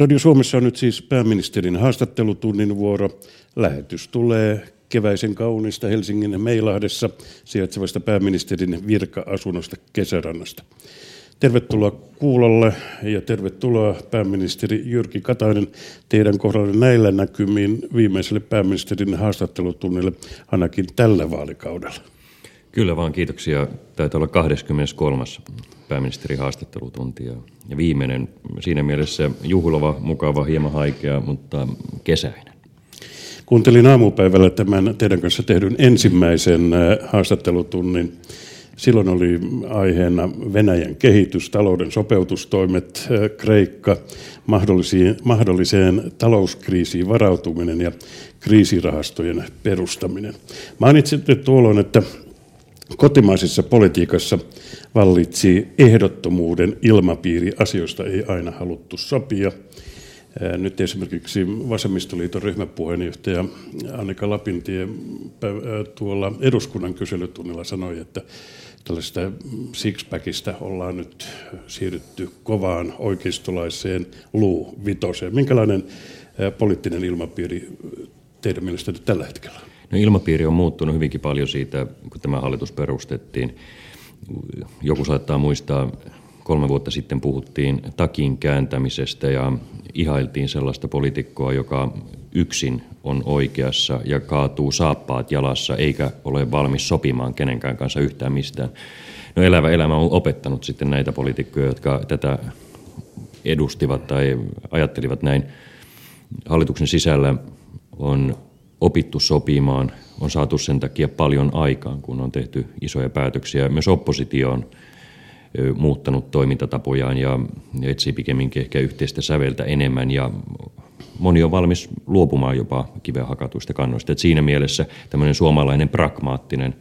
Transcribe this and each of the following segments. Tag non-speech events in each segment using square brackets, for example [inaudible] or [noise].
Radio Suomessa on nyt siis pääministerin haastattelutunnin vuoro. Lähetys tulee keväisen kaunista Helsingin Meilahdessa sijaitsevasta pääministerin virka-asunnosta Kesärannasta. Tervetuloa kuulolle ja tervetuloa pääministeri Jyrki Katainen teidän kohdalle näillä näkymiin viimeiselle pääministerin haastattelutunnille ainakin tällä vaalikaudella. Kyllä vaan, kiitoksia. Taitaa olla 23. pääministerin haastattelutunti ja viimeinen siinä mielessä juhlava, mukava, hieman haikea, mutta kesäinen. Kuuntelin aamupäivällä tämän teidän kanssa tehdyn ensimmäisen äh, haastattelutunnin. Silloin oli aiheena Venäjän kehitys, talouden sopeutustoimet, äh, Kreikka, mahdolliseen talouskriisiin varautuminen ja kriisirahastojen perustaminen. Mainitsitte tuolloin, että kotimaisessa politiikassa vallitsi ehdottomuuden ilmapiiri. Asioista ei aina haluttu sopia. Nyt esimerkiksi Vasemmistoliiton ryhmäpuheenjohtaja Annika Lapintie tuolla eduskunnan kyselytunnilla sanoi, että tällaista sixpackista ollaan nyt siirrytty kovaan oikeistolaiseen luuvitoseen. Minkälainen poliittinen ilmapiiri teidän mielestänne tällä hetkellä on? No ilmapiiri on muuttunut hyvinkin paljon siitä, kun tämä hallitus perustettiin. Joku saattaa muistaa, kolme vuotta sitten puhuttiin takin kääntämisestä ja ihailtiin sellaista poliitikkoa, joka yksin on oikeassa ja kaatuu saappaat jalassa eikä ole valmis sopimaan kenenkään kanssa yhtään mistään. No elävä elämä on opettanut sitten näitä poliitikkoja, jotka tätä edustivat tai ajattelivat näin. Hallituksen sisällä on opittu sopimaan, on saatu sen takia paljon aikaan, kun on tehty isoja päätöksiä. Myös oppositio on muuttanut toimintatapojaan ja etsii pikemminkin ehkä yhteistä säveltä enemmän ja moni on valmis luopumaan jopa kiven hakatuista kannoista. Et siinä mielessä tämmöinen suomalainen pragmaattinen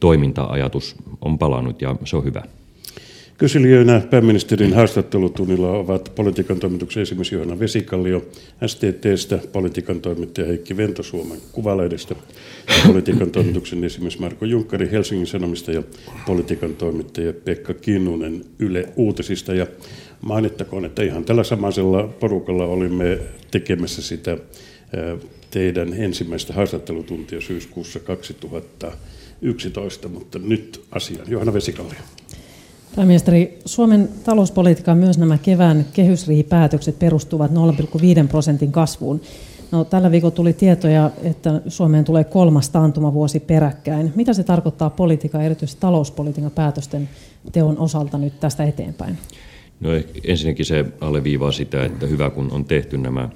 toiminta-ajatus on palannut ja se on hyvä. Kyselijöinä pääministerin haastattelutunnilla ovat politiikan toimituksen esimies Johanna Vesikallio, STTstä, politiikan toimittaja Heikki Vento Suomen Kuvalehdestä, politiikan toimituksen esimies Marko Junkkari Helsingin Sanomista ja politiikan toimittaja Pekka Kinnunen Yle Uutisista. Ja mainittakoon, että ihan tällä samaisella porukalla olimme tekemässä sitä teidän ensimmäistä haastattelutuntia syyskuussa 2011, mutta nyt asiaan. Johanna Vesikallio. Pääministeri, Suomen talouspolitiikan myös nämä kevään kehysriihipäätökset perustuvat 0,5 prosentin kasvuun. No, tällä viikolla tuli tietoja, että Suomeen tulee kolmas taantumavuosi peräkkäin. Mitä se tarkoittaa politiikan, erityisesti talouspolitiikan päätösten teon osalta nyt tästä eteenpäin? No ensinnäkin se alleviivaa sitä, että hyvä kun on tehty nämä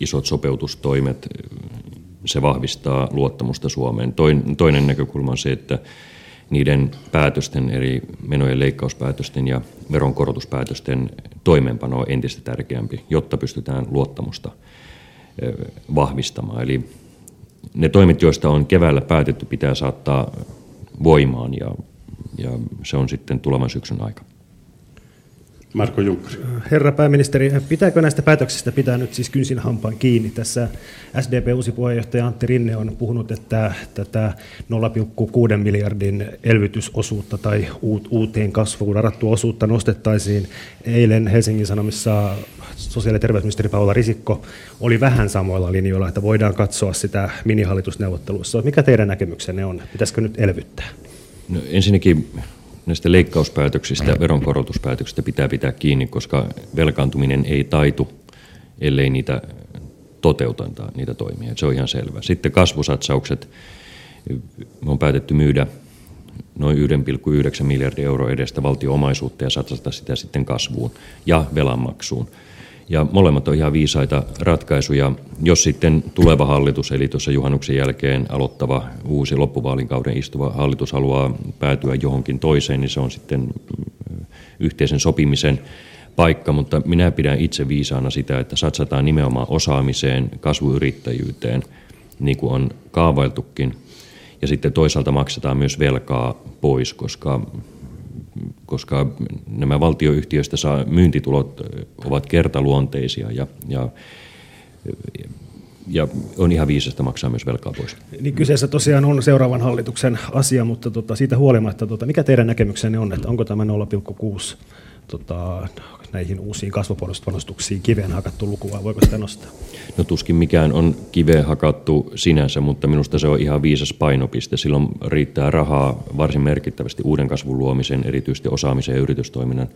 isot sopeutustoimet, se vahvistaa luottamusta Suomeen. Toinen näkökulma on se, että niiden päätösten, eri menojen leikkauspäätösten ja veronkorotuspäätösten toimeenpano on entistä tärkeämpi, jotta pystytään luottamusta vahvistamaan. Eli ne toimet, joista on keväällä päätetty, pitää saattaa voimaan ja, ja se on sitten tulevan syksyn aika. Marko Junkkari. Herra pääministeri, pitääkö näistä päätöksistä pitää nyt siis kynsin hampaan kiinni? Tässä SDP-uusi puheenjohtaja Antti Rinne on puhunut, että tätä 0,6 miljardin elvytysosuutta tai uuteen kasvuun varattua osuutta nostettaisiin. Eilen Helsingin Sanomissa sosiaali- ja terveysministeri Paula Risikko oli vähän samoilla linjoilla, että voidaan katsoa sitä minihallitusneuvotteluissa. Mikä teidän näkemyksenne on? Pitäisikö nyt elvyttää? No, ensinnäkin näistä leikkauspäätöksistä ja veronkorotuspäätöksistä pitää pitää kiinni, koska velkaantuminen ei taitu, ellei niitä toteuteta, niitä toimia. Se on ihan selvä. Sitten kasvusatsaukset. Me on päätetty myydä noin 1,9 miljardia euroa edestä valtio-omaisuutta ja satsata sitä sitten kasvuun ja velanmaksuun. Ja molemmat on ihan viisaita ratkaisuja. Jos sitten tuleva hallitus, eli tuossa juhannuksen jälkeen aloittava uusi loppuvaalinkauden istuva hallitus haluaa päätyä johonkin toiseen, niin se on sitten mm, yhteisen sopimisen paikka, mutta minä pidän itse viisaana sitä, että satsataan nimenomaan osaamiseen, kasvuyrittäjyyteen, niin kuin on kaavailtukin, ja sitten toisaalta maksetaan myös velkaa pois, koska koska nämä valtioyhtiöistä saa myyntitulot ovat kertaluonteisia ja, ja, ja on ihan viisasta maksaa myös velkaa pois. Niin kyseessä tosiaan on seuraavan hallituksen asia, mutta tota, siitä huolimatta, tota, mikä teidän näkemyksenne on, että onko tämä 0,6 tota, näihin uusiin kasvupanostuksiin kiveen hakattu luku, vai voiko sitä nostaa? No tuskin mikään on kiveen hakattu sinänsä, mutta minusta se on ihan viisas painopiste. Silloin riittää rahaa varsin merkittävästi uuden kasvun luomiseen, erityisesti osaamiseen ja yritystoiminnan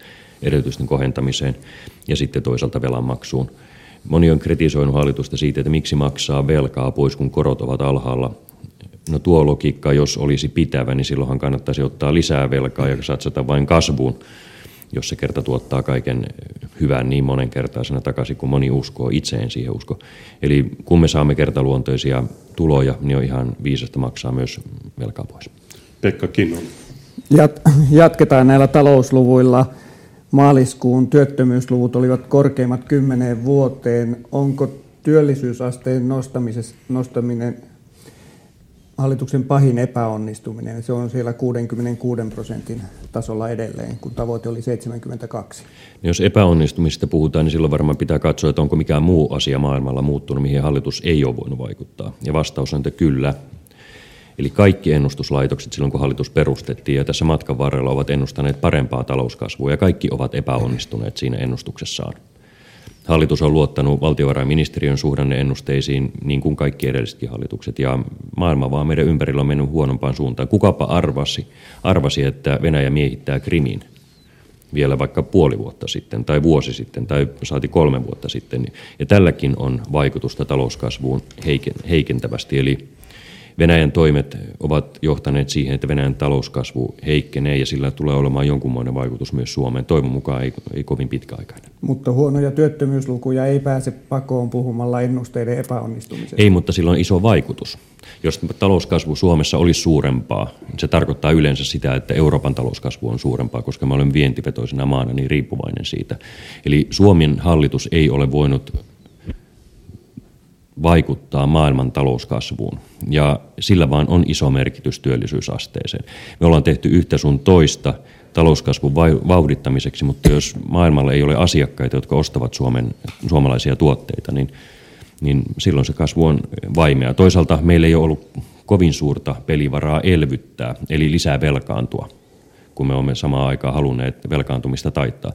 edellytysten kohentamiseen ja sitten toisaalta velanmaksuun. Moni on kritisoinut hallitusta siitä, että miksi maksaa velkaa pois, kun korot ovat alhaalla. No tuo logiikka, jos olisi pitävä, niin silloinhan kannattaisi ottaa lisää velkaa ja satsata vain kasvuun, jos se kerta tuottaa kaiken hyvän niin monen kertaisena takaisin, kun moni uskoo, itse en siihen usko. Eli kun me saamme kertaluontoisia tuloja, niin on ihan viisasta maksaa myös velkaa pois. Pekka Kinnunen. Jat- jatketaan näillä talousluvuilla. Maaliskuun työttömyysluvut olivat korkeimmat kymmeneen vuoteen. Onko työllisyysasteen nostaminen hallituksen pahin epäonnistuminen? Se on siellä 66 prosentin tasolla edelleen, kun tavoite oli 72. Jos epäonnistumisesta puhutaan, niin silloin varmaan pitää katsoa, että onko mikään muu asia maailmalla muuttunut, mihin hallitus ei ole voinut vaikuttaa. Ja vastaus on, että kyllä. Eli kaikki ennustuslaitokset silloin, kun hallitus perustettiin ja tässä matkan varrella ovat ennustaneet parempaa talouskasvua ja kaikki ovat epäonnistuneet siinä ennustuksessaan. Hallitus on luottanut valtiovarainministeriön suhdanneennusteisiin niin kuin kaikki edellisetkin hallitukset ja maailma vaan meidän ympärillä on mennyt huonompaan suuntaan. Kukapa arvasi, arvasi että Venäjä miehittää Krimin vielä vaikka puoli vuotta sitten tai vuosi sitten tai saati kolme vuotta sitten. Ja tälläkin on vaikutusta talouskasvuun heikentävästi. Eli Venäjän toimet ovat johtaneet siihen, että Venäjän talouskasvu heikkenee ja sillä tulee olemaan jonkunmoinen vaikutus myös Suomeen. Toivon mukaan ei, ei kovin pitkäaikainen. Mutta huonoja työttömyyslukuja ei pääse pakoon puhumalla ennusteiden epäonnistumisesta. Ei, mutta sillä on iso vaikutus. Jos talouskasvu Suomessa olisi suurempaa, se tarkoittaa yleensä sitä, että Euroopan talouskasvu on suurempaa, koska me olemme vientivetoisena maana niin riippuvainen siitä. Eli Suomen hallitus ei ole voinut vaikuttaa maailman talouskasvuun. Ja sillä vaan on iso merkitys työllisyysasteeseen. Me ollaan tehty yhtä sun toista talouskasvun vauhdittamiseksi, mutta jos maailmalla ei ole asiakkaita, jotka ostavat Suomen, suomalaisia tuotteita, niin, niin silloin se kasvu on vaimea. Toisaalta meillä ei ole ollut kovin suurta pelivaraa elvyttää, eli lisää velkaantua, kun me olemme samaan aikaan halunneet velkaantumista taittaa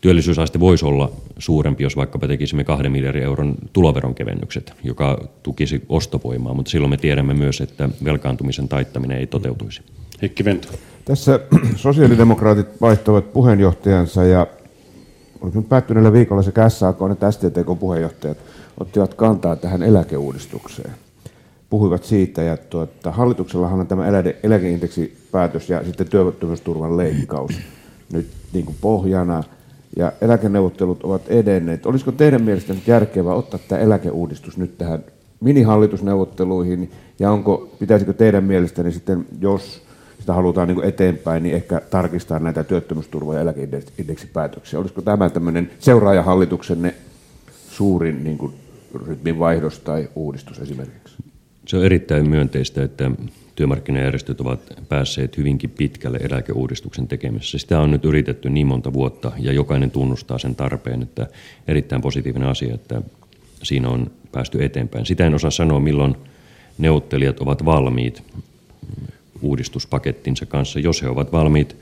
työllisyysaste voisi olla suurempi, jos vaikkapa tekisimme kahden miljardin euron tuloveron kevennykset, joka tukisi ostovoimaa, mutta silloin me tiedämme myös, että velkaantumisen taittaminen ei toteutuisi. Heikki Vento. Tässä [clears throat] sosiaalidemokraatit vaihtoivat puheenjohtajansa ja nyt päättyneellä viikolla sekä SAK että STTK puheenjohtajat ottivat kantaa tähän eläkeuudistukseen. Puhuivat siitä ja tuota, hallituksellahan on tämä eläkeindeksipäätös ja sitten työttömyysturvan leikkaus nyt niin kuin pohjana – ja eläkeneuvottelut ovat edenneet. Olisiko teidän mielestä järkevää ottaa tämä eläkeuudistus nyt tähän minihallitusneuvotteluihin, ja onko, pitäisikö teidän mielestäni sitten, jos sitä halutaan niin eteenpäin, niin ehkä tarkistaa näitä työttömyysturva- ja eläkeindeksipäätöksiä. Olisiko tämä tämmöinen seuraajahallisuksenne suurin niin kuin, rytmin vaihdos tai uudistus esimerkiksi? Se on erittäin myönteistä, että työmarkkinajärjestöt ovat päässeet hyvinkin pitkälle eläkeuudistuksen tekemisessä. Sitä on nyt yritetty niin monta vuotta ja jokainen tunnustaa sen tarpeen, että erittäin positiivinen asia, että siinä on päästy eteenpäin. Sitä en osaa sanoa, milloin neuvottelijat ovat valmiit uudistuspakettinsa kanssa. Jos he ovat valmiit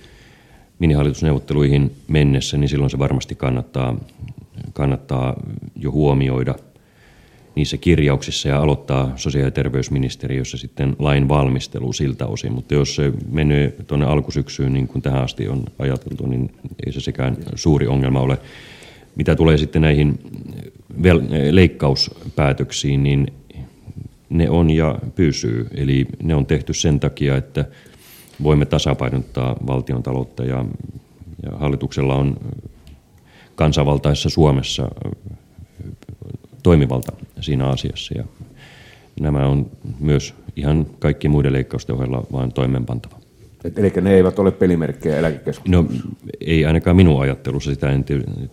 minihallitusneuvotteluihin mennessä, niin silloin se varmasti kannattaa, kannattaa jo huomioida – niissä kirjauksissa ja aloittaa sosiaali- ja terveysministeriössä sitten lain valmistelu siltä osin. Mutta jos se menee tuonne alkusyksyyn niin kuin tähän asti on ajateltu, niin ei se sekään suuri ongelma ole. Mitä tulee sitten näihin leikkauspäätöksiin, niin ne on ja pysyy. Eli ne on tehty sen takia, että voimme tasapainottaa valtion taloutta ja, ja hallituksella on kansanvaltaisessa Suomessa toimivalta siinä asiassa. Ja nämä on myös ihan kaikki muiden leikkausten ohella vain toimeenpantava. Eli ne eivät ole pelimerkkejä eläkekeskustelussa? No ei ainakaan minun ajattelussa. Sitä en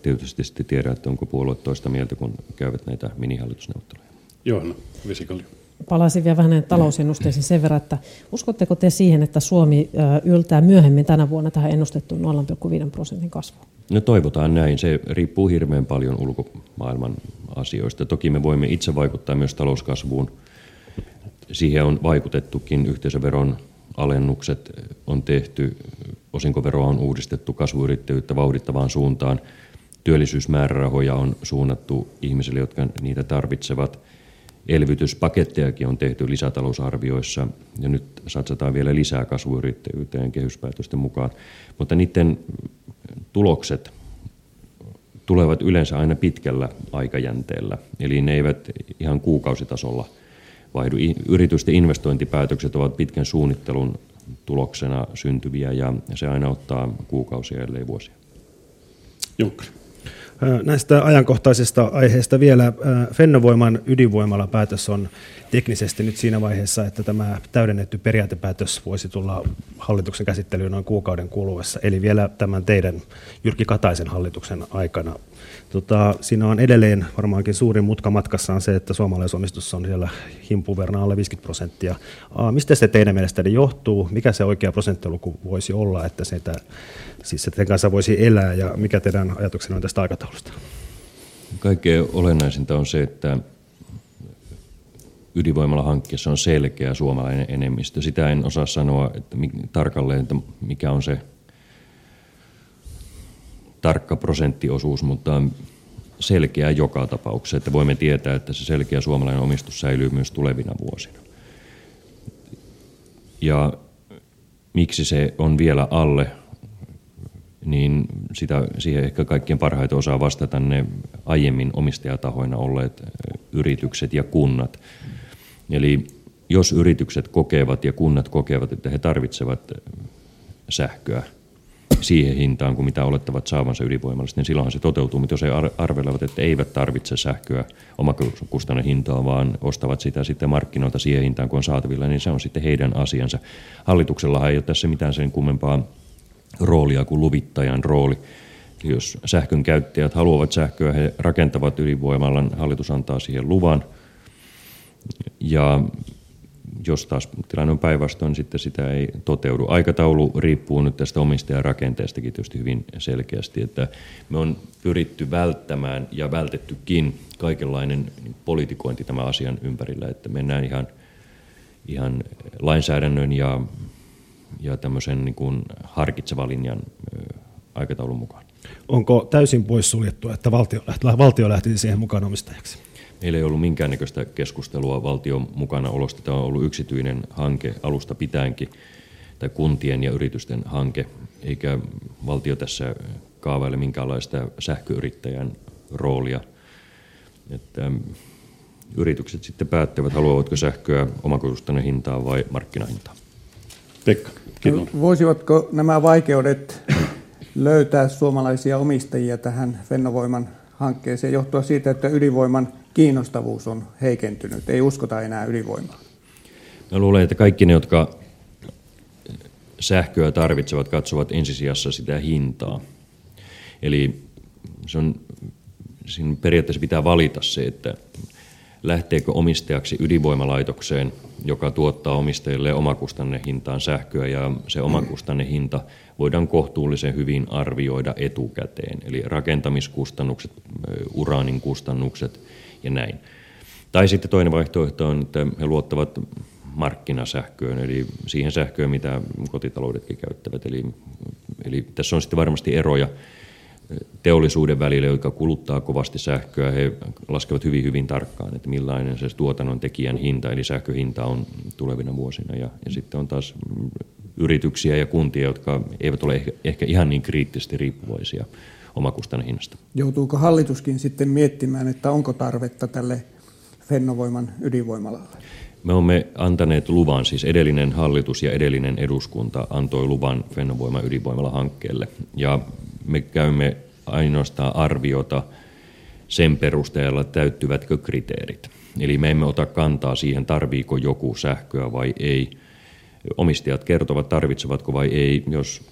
tietysti tiedä, että onko puolueet toista mieltä, kun käyvät näitä minihallitusneuvotteluja. Johanna Vesikallio. Palaisin vielä vähän talousennusteisiin sen verran, että uskotteko te siihen, että Suomi yltää myöhemmin tänä vuonna tähän ennustettuun 0,5 prosentin kasvuun? No toivotaan näin. Se riippuu hirveän paljon ulkomaailman asioista. Toki me voimme itse vaikuttaa myös talouskasvuun. Siihen on vaikutettukin yhteisöveron alennukset on tehty, osinkoveroa on uudistettu kasvuyrittäjyyttä vauhdittavaan suuntaan, työllisyysmäärärahoja on suunnattu ihmisille, jotka niitä tarvitsevat, elvytyspakettejakin on tehty lisätalousarvioissa ja nyt satsataan vielä lisää kasvuyrittäjyyteen kehyspäätösten mukaan, mutta niiden tulokset tulevat yleensä aina pitkällä aikajänteellä, eli ne eivät ihan kuukausitasolla vaihdu. Yritysten investointipäätökset ovat pitkän suunnittelun tuloksena syntyviä ja se aina ottaa kuukausia ellei vuosia. Junkkari. Näistä ajankohtaisista aiheista vielä. Fennovoiman ydinvoimala päätös on teknisesti nyt siinä vaiheessa, että tämä täydennetty periaatepäätös voisi tulla hallituksen käsittelyyn noin kuukauden kuluessa, eli vielä tämän teidän Jyrki Kataisen hallituksen aikana. Tota, siinä on edelleen varmaankin suurin mutka matkassa on se, että suomalaisomistus on siellä himpuun verran alle 50 prosenttia. Mistä se teidän mielestänne johtuu? Mikä se oikea prosenttiluku voisi olla, että sitä, siis sen kanssa voisi elää ja mikä teidän ajatuksenne on tästä aikataulusta? Kaikkein olennaisinta on se, että ydinvoimalahankkeessa on selkeä suomalainen enemmistö. Sitä en osaa sanoa että tarkalleen, että mikä on se tarkka prosenttiosuus, mutta selkeä joka tapauksessa, että voimme tietää, että se selkeä suomalainen omistus säilyy myös tulevina vuosina. Ja miksi se on vielä alle, niin sitä, siihen ehkä kaikkien parhaiten osaa vastata ne aiemmin omistajatahoina olleet yritykset ja kunnat. Eli jos yritykset kokevat ja kunnat kokevat, että he tarvitsevat sähköä siihen hintaan kuin mitä olettavat saavansa ydinvoimallisesti, niin silloin se toteutuu. Mutta jos he arvelevat, että eivät tarvitse sähköä omakustanne hintaa, vaan ostavat sitä sitten markkinoilta siihen hintaan, kun on saatavilla, niin se on sitten heidän asiansa. Hallituksellahan ei ole tässä mitään sen kummempaa roolia kuin luvittajan rooli. Jos sähkön käyttäjät haluavat sähköä, he rakentavat ydinvoimalan, hallitus antaa siihen luvan – ja jos taas tilanne on päinvastoin, niin sitten sitä ei toteudu. Aikataulu riippuu nyt tästä omistajarakenteestakin tietysti hyvin selkeästi, että me on pyritty välttämään ja vältettykin kaikenlainen politikointi tämän asian ympärillä, että mennään ihan, ihan lainsäädännön ja, ja tämmöisen niin kuin harkitsevan linjan aikataulun mukaan. Onko täysin poissuljettu, että valtio, valtio lähtisi siihen mukaan omistajaksi? Meillä ei ollut minkäännäköistä keskustelua valtion mukana olosta. Tämä on ollut yksityinen hanke alusta pitäenkin, tai kuntien ja yritysten hanke, eikä valtio tässä kaavaile minkäänlaista sähköyrittäjän roolia. Että mm, yritykset sitten päättävät, haluavatko sähköä omakustanne hintaa vai markkinahintaa. Pekka, kiitos. Voisivatko nämä vaikeudet löytää suomalaisia omistajia tähän Fennovoiman hankkeeseen johtua siitä, että ydinvoiman kiinnostavuus on heikentynyt, ei uskota enää ydinvoimaa? Mä luulen, että kaikki ne, jotka sähköä tarvitsevat, katsovat ensisijassa sitä hintaa. Eli se on, siinä periaatteessa pitää valita se, että lähteekö omistajaksi ydinvoimalaitokseen, joka tuottaa omistajille omakustannehintaan sähköä, ja se omakustannehinta voidaan kohtuullisen hyvin arvioida etukäteen. Eli rakentamiskustannukset, uraanin kustannukset ja näin. Tai sitten toinen vaihtoehto on, että he luottavat markkinasähköön, eli siihen sähköön, mitä kotitaloudetkin käyttävät. Eli, eli tässä on sitten varmasti eroja teollisuuden välillä, jotka kuluttaa kovasti sähköä. He laskevat hyvin, hyvin tarkkaan, että millainen se tuotannon tekijän hinta, eli sähköhinta on tulevina vuosina. Ja, ja sitten on taas yrityksiä ja kuntia, jotka eivät ole ehkä, ehkä ihan niin kriittisesti riippuvaisia omakustannehinnasta. Joutuuko hallituskin sitten miettimään, että onko tarvetta tälle Fennovoiman ydinvoimalalle? Me olemme antaneet luvan, siis edellinen hallitus ja edellinen eduskunta antoi luvan Fennovoiman ydinvoimala-hankkeelle. Ja me käymme ainoastaan arviota sen perusteella, täyttyvätkö kriteerit. Eli me emme ota kantaa siihen, tarviiko joku sähköä vai ei. Omistajat kertovat, tarvitsevatko vai ei. Jos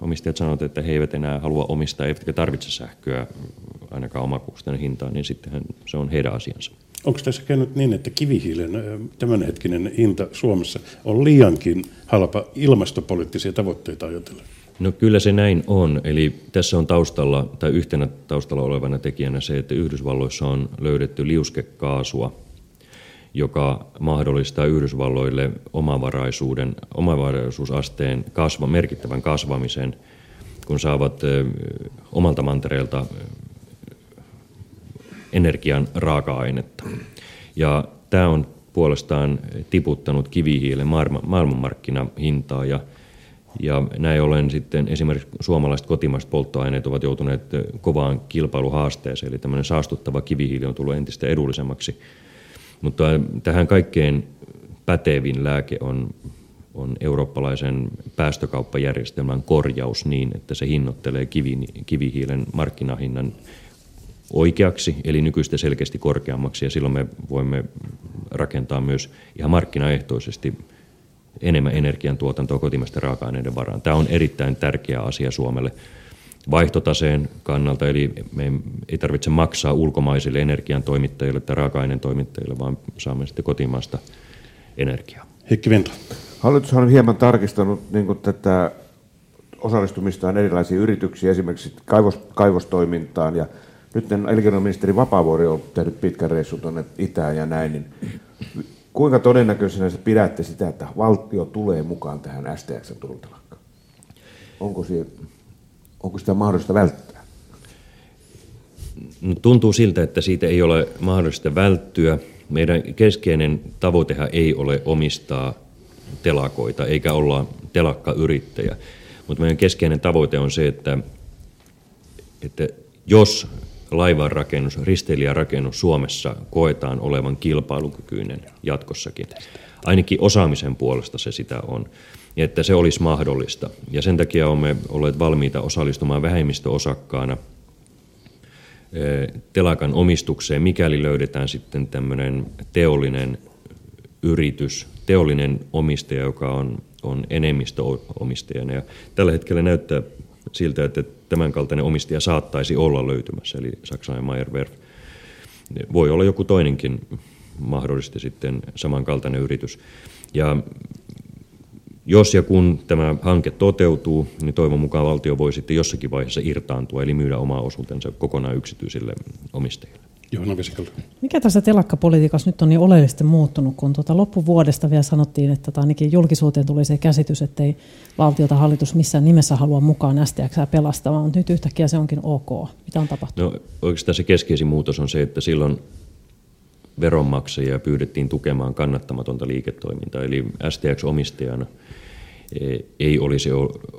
omistajat sanovat, että he eivät enää halua omistaa, eivätkä tarvitse sähköä ainakaan omakustanne hintaan, niin sittenhän se on heidän asiansa. Onko tässä käynyt niin, että kivihiilen tämänhetkinen hinta Suomessa on liiankin halpa ilmastopoliittisia tavoitteita ajatellen? No kyllä se näin on. Eli tässä on taustalla, tai yhtenä taustalla olevana tekijänä se, että Yhdysvalloissa on löydetty liuskekaasua, joka mahdollistaa Yhdysvalloille omavaraisuuden, omavaraisuusasteen kasva, merkittävän kasvamisen, kun saavat omalta mantereelta energian raaka-ainetta. Ja tämä on puolestaan tiputtanut kivihiilen maailmanmarkkinahintaa ja ja näin ollen sitten esimerkiksi suomalaiset kotimaiset polttoaineet ovat joutuneet kovaan kilpailuhaasteeseen, eli tämmöinen saastuttava kivihiili on tullut entistä edullisemmaksi. Mutta tähän kaikkein pätevin lääke on, on eurooppalaisen päästökauppajärjestelmän korjaus niin, että se hinnoittelee kivi, kivihiilen markkinahinnan oikeaksi, eli nykyistä selkeästi korkeammaksi, ja silloin me voimme rakentaa myös ihan markkinaehtoisesti enemmän energiantuotantoa kotimaisten raaka-aineiden varaan. Tämä on erittäin tärkeä asia Suomelle vaihtotaseen kannalta, eli me ei tarvitse maksaa ulkomaisille energiantoimittajille tai raaka-aineen toimittajille, vaan saamme sitten kotimaasta energiaa. Heikki Vento. Hallitus on hieman tarkistanut niin kuin tätä osallistumistaan erilaisiin yrityksiin, esimerkiksi kaivos, kaivostoimintaan, ja nyt elinkeinoministeri Vapaavuori on tehnyt pitkän reissun tuonne itään ja näin, niin Kuinka todennäköisenä sä pidätte sitä, että valtio tulee mukaan tähän STX Turun Onko, siihen, onko sitä mahdollista välttää? No, tuntuu siltä, että siitä ei ole mahdollista välttyä. Meidän keskeinen tavoitehan ei ole omistaa telakoita eikä olla telakkayrittäjä. Mutta meidän keskeinen tavoite on se, että, että jos laivanrakennus, risteilijärakennus Suomessa koetaan olevan kilpailukykyinen jatkossakin. Ainakin osaamisen puolesta se sitä on. Että se olisi mahdollista. Ja sen takia olemme olleet valmiita osallistumaan vähemmistöosakkaana eh, telakan omistukseen, mikäli löydetään sitten tämmöinen teollinen yritys, teollinen omistaja, joka on, on enemmistöomistajana. Ja tällä hetkellä näyttää siltä, että tämänkaltainen omistaja saattaisi olla löytymässä, eli saksalainen Meyerwerf. Voi olla joku toinenkin mahdollisesti sitten samankaltainen yritys. Ja jos ja kun tämä hanke toteutuu, niin toivon mukaan valtio voi sitten jossakin vaiheessa irtaantua, eli myydä omaa osuutensa kokonaan yksityisille omistajille. Johanna Vesikalta. Mikä tässä telakkapolitiikassa nyt on niin oleellisesti muuttunut, kun tuota loppuvuodesta vielä sanottiin, että tota ainakin julkisuuteen tuli se käsitys, että ei valtiota hallitus missään nimessä halua mukaan STX pelastamaan, mutta nyt yhtäkkiä se onkin ok. Mitä on tapahtunut? No, oikeastaan se keskeisin muutos on se, että silloin veronmaksajia pyydettiin tukemaan kannattamatonta liiketoimintaa, eli STX-omistajana – ei olisi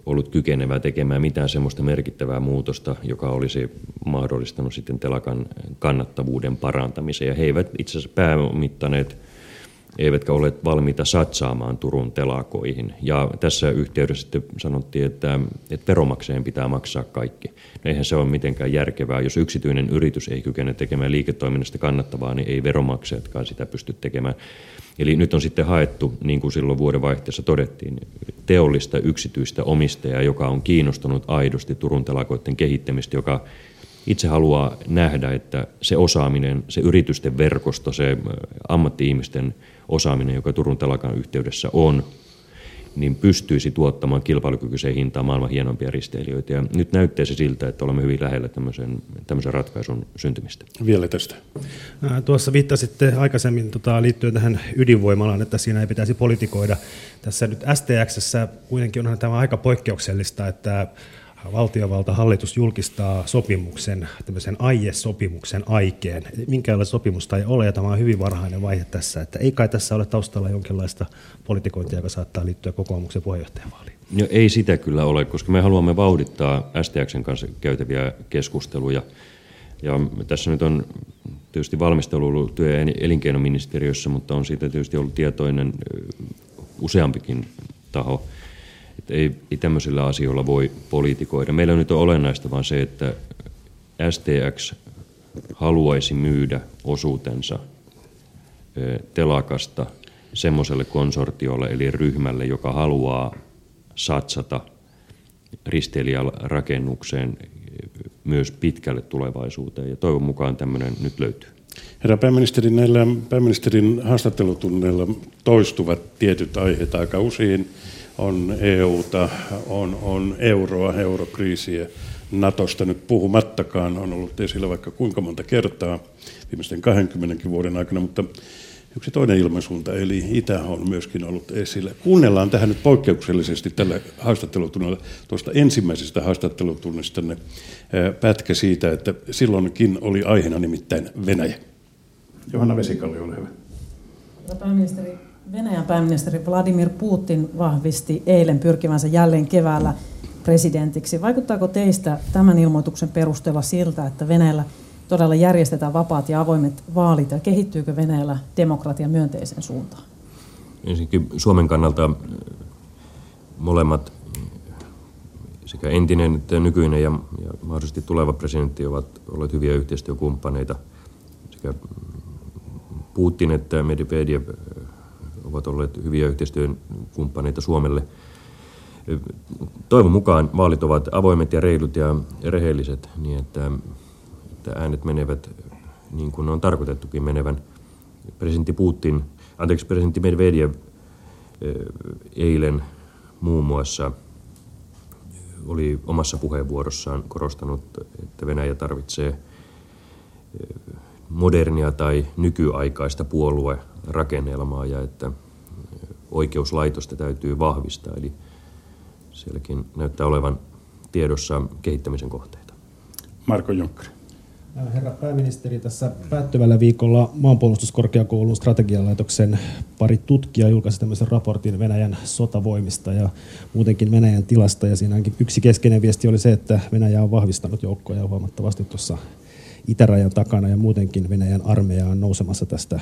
ollut kykenevää tekemään mitään semmoista merkittävää muutosta, joka olisi mahdollistanut sitten telakan kannattavuuden parantamisen. Ja he eivät itse asiassa pääomittaneet eivätkä ole valmiita satsaamaan Turun telakoihin. Ja tässä yhteydessä sitten sanottiin, että, että veromaksajien pitää maksaa kaikki. No eihän se ole mitenkään järkevää. Jos yksityinen yritys ei kykene tekemään liiketoiminnasta kannattavaa, niin ei veromaksajatkaan sitä pysty tekemään. Eli nyt on sitten haettu, niin kuin silloin vuodenvaihteessa todettiin, teollista yksityistä omistajaa, joka on kiinnostunut aidosti Turun telakoiden kehittämistä, joka itse haluaa nähdä, että se osaaminen, se yritysten verkosto, se ammatti-ihmisten osaaminen, joka Turun telakan yhteydessä on, niin pystyisi tuottamaan kilpailukykyiseen hintaan maailman hienompia risteilijöitä. Ja nyt näyttää se siltä, että olemme hyvin lähellä tämmöisen, tämmöisen ratkaisun syntymistä. Vielä tästä. Tuossa viittasitte aikaisemmin tota, liittyen tähän ydinvoimalaan, että siinä ei pitäisi politikoida. Tässä nyt STXssä kuitenkin onhan tämä aika poikkeuksellista, että valtiovalta, hallitus julkistaa sopimuksen, tämmöisen aiesopimuksen aikeen. Minkälaista sopimusta ei ole, ja tämä on hyvin varhainen vaihe tässä, että ei kai tässä ole taustalla jonkinlaista politikointia, joka saattaa liittyä kokoomuksen puheenjohtajavaaliin. No, ei sitä kyllä ole, koska me haluamme vauhdittaa STXn kanssa käytäviä keskusteluja. Ja tässä nyt on tietysti valmistelu ollut työ- ja elinkeinoministeriössä, mutta on siitä tietysti ollut tietoinen useampikin taho – että ei, ei tämmöisillä asioilla voi politikoida. Meillä nyt on olennaista vaan se, että STX haluaisi myydä osuutensa telakasta semmoiselle konsortiolle eli ryhmälle, joka haluaa satsata risteilijärakennukseen myös pitkälle tulevaisuuteen. Ja toivon mukaan tämmöinen nyt löytyy. Herra pääministeri, näillä pääministerin haastattelutunneilla toistuvat tietyt aiheet aika usein on EUta, on, on euroa, eurokriisiä, Natosta nyt puhumattakaan on ollut esillä vaikka kuinka monta kertaa viimeisten 20 vuoden aikana, mutta yksi toinen ilmansuunta, eli Itä on myöskin ollut esillä. Kuunnellaan tähän nyt poikkeuksellisesti tällä haastattelutunnilla tuosta ensimmäisestä haastattelutunnista pätkä siitä, että silloinkin oli aiheena nimittäin Venäjä. Johanna Vesikalli, ole hyvä. Pääministeri, Venäjän pääministeri Vladimir Putin vahvisti eilen pyrkivänsä jälleen keväällä presidentiksi. Vaikuttaako teistä tämän ilmoituksen perusteella siltä, että Venäjällä todella järjestetään vapaat ja avoimet vaalit ja kehittyykö Venäjällä demokratia myönteiseen suuntaan? Ensinnäkin Suomen kannalta molemmat sekä entinen että nykyinen ja, ja mahdollisesti tuleva presidentti ovat olleet hyviä yhteistyökumppaneita. Sekä Putin että Medvedev ovat olleet hyviä yhteistyökumppaneita Suomelle. Toivon mukaan vaalit ovat avoimet ja reilut ja rehelliset niin, että, että äänet menevät niin kuin on tarkoitettukin menevän. Presidentti Putin, anteeksi, presidentti Medvedev eilen muun muassa oli omassa puheenvuorossaan korostanut, että Venäjä tarvitsee modernia tai nykyaikaista puoluerakennelmaa ja että oikeuslaitosta täytyy vahvistaa. Eli sielläkin näyttää olevan tiedossa kehittämisen kohteita. Marko Junkkari. Herra pääministeri, tässä päättyvällä viikolla maanpuolustuskorkeakoulun strategialaitoksen pari tutkijaa julkaisi tämmöisen raportin Venäjän sotavoimista ja muutenkin Venäjän tilasta. Ja siinä yksi keskeinen viesti oli se, että Venäjä on vahvistanut joukkoja huomattavasti tuossa itärajan takana ja muutenkin Venäjän armeija on nousemassa tästä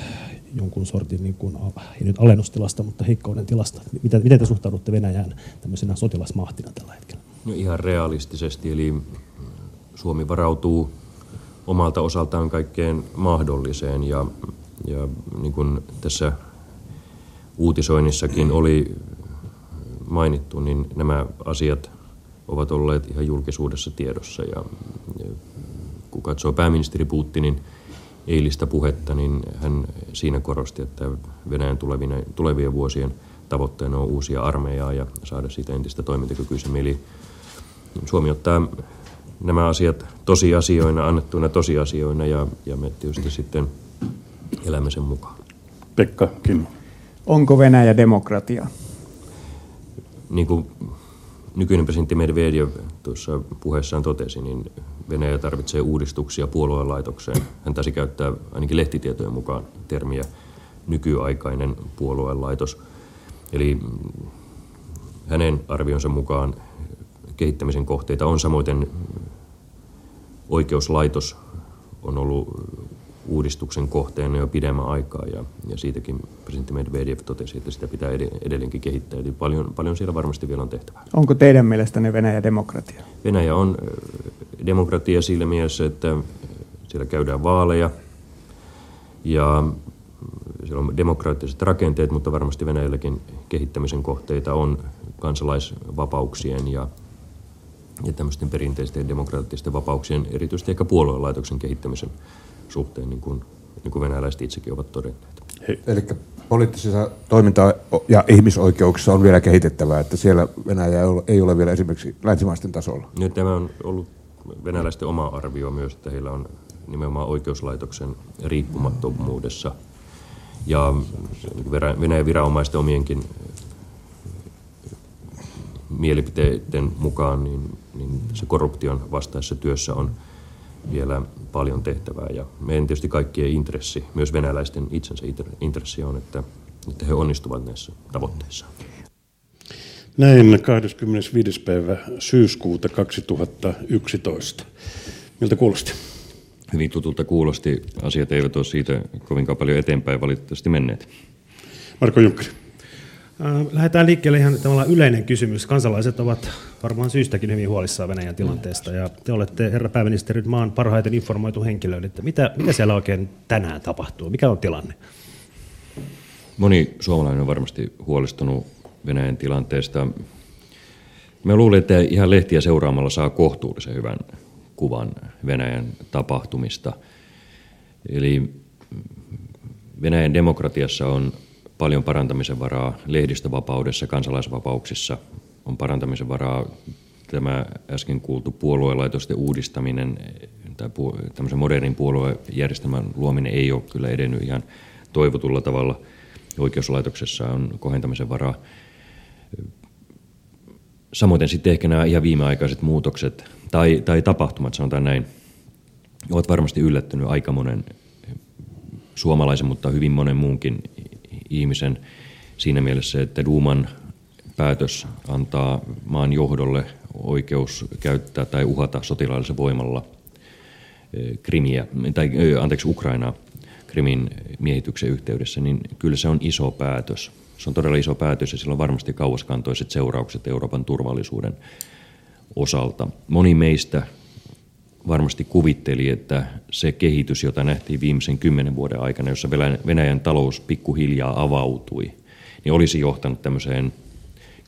jonkun sortin, niin kuin, ei nyt alennustilasta, mutta heikkouden tilasta. Miten, miten te suhtaudutte Venäjään tämmöisenä sotilasmahtina tällä hetkellä? No ihan realistisesti, eli Suomi varautuu omalta osaltaan kaikkeen mahdolliseen ja, ja niin kuin tässä uutisoinnissakin oli mainittu, niin nämä asiat ovat olleet ihan julkisuudessa tiedossa ja, ja kun katsoo pääministeri Putinin eilistä puhetta, niin hän siinä korosti, että Venäjän tulevien, tulevien vuosien tavoitteena on uusia armeijaa ja saada siitä entistä toimintakykyisemmin. Eli Suomi ottaa nämä asiat tosiasioina, annettuina tosiasioina ja, ja me tietysti sitten elämme sen mukaan. Pekka Kimmo. Onko Venäjä demokratia? Niin kuin nykyinen presidentti Medvedev tuossa puheessaan totesi, niin Venäjä tarvitsee uudistuksia puoluelaitokseen. Hän taisi käyttää ainakin lehtitietojen mukaan termiä nykyaikainen puoluelaitos. Eli hänen arvionsa mukaan kehittämisen kohteita on samoin oikeuslaitos on ollut uudistuksen kohteena jo pidemmän aikaa ja, ja siitäkin presidentti Medvedev totesi, että sitä pitää edelleenkin kehittää. Eli paljon, paljon siellä varmasti vielä on tehtävää. Onko teidän mielestänne Venäjä demokratia? Venäjä on demokratia sillä mielessä, että siellä käydään vaaleja ja siellä on demokraattiset rakenteet, mutta varmasti Venäjälläkin kehittämisen kohteita on kansalaisvapauksien ja, ja tämmöisten perinteisten demokraattisten vapauksien, erityisesti ehkä puoluelaitoksen kehittämisen suhteen, niin kuin, niin kuin venäläiset itsekin ovat todenneet. Eli poliittisissa toiminta- ja ihmisoikeuksissa on vielä kehitettävää, että siellä Venäjä ei ole vielä esimerkiksi länsimaisten tasolla. Nyt tämä on ollut venäläisten oma arvio myös, että heillä on nimenomaan oikeuslaitoksen riippumattomuudessa ja Venäjän viranomaisten omienkin mielipiteiden mukaan niin, niin se korruption vastaisessa työssä on vielä paljon tehtävää. Ja meidän tietysti kaikkien intressi, myös venäläisten itsensä intressi on, että, että he onnistuvat näissä tavoitteissaan. Näin 25. päivä syyskuuta 2011. Miltä kuulosti? Hyvin tutulta kuulosti. Asiat eivät ole siitä kovinkaan paljon eteenpäin valitettavasti menneet. Marko Junkkari. Äh, lähdetään liikkeelle ihan tavallaan yleinen kysymys. Kansalaiset ovat varmaan syystäkin hyvin huolissaan Venäjän tilanteesta. Ja te olette, herra pääministeri, maan parhaiten informoitu henkilö. Että mitä, mitä siellä oikein tänään tapahtuu? Mikä on tilanne? Moni suomalainen on varmasti huolestunut Venäjän tilanteesta. Mä luulen, että ihan lehtiä seuraamalla saa kohtuullisen hyvän kuvan Venäjän tapahtumista. Eli Venäjän demokratiassa on paljon parantamisen varaa lehdistövapaudessa, kansalaisvapauksissa on parantamisen varaa. Tämä äsken kuultu puoluelaitosten uudistaminen tai tämmöisen modernin puoluejärjestelmän luominen ei ole kyllä edennyt ihan toivotulla tavalla. Oikeuslaitoksessa on kohentamisen varaa. Samoin sitten ehkä nämä ihan viimeaikaiset muutokset tai, tai tapahtumat, sanotaan näin, ovat varmasti yllättynyt aika monen suomalaisen, mutta hyvin monen muunkin ihmisen siinä mielessä, että Duuman päätös antaa maan johdolle oikeus käyttää tai uhata sotilaallisen voimalla eh, Krimiä, tai eh, anteeksi Ukrainaa Krimin miehityksen yhteydessä, niin kyllä se on iso päätös. Se on todella iso päätös ja sillä on varmasti kauaskantoiset seuraukset Euroopan turvallisuuden osalta. Moni meistä varmasti kuvitteli, että se kehitys, jota nähtiin viimeisen kymmenen vuoden aikana, jossa Venäjän talous pikkuhiljaa avautui, niin olisi johtanut tämmöiseen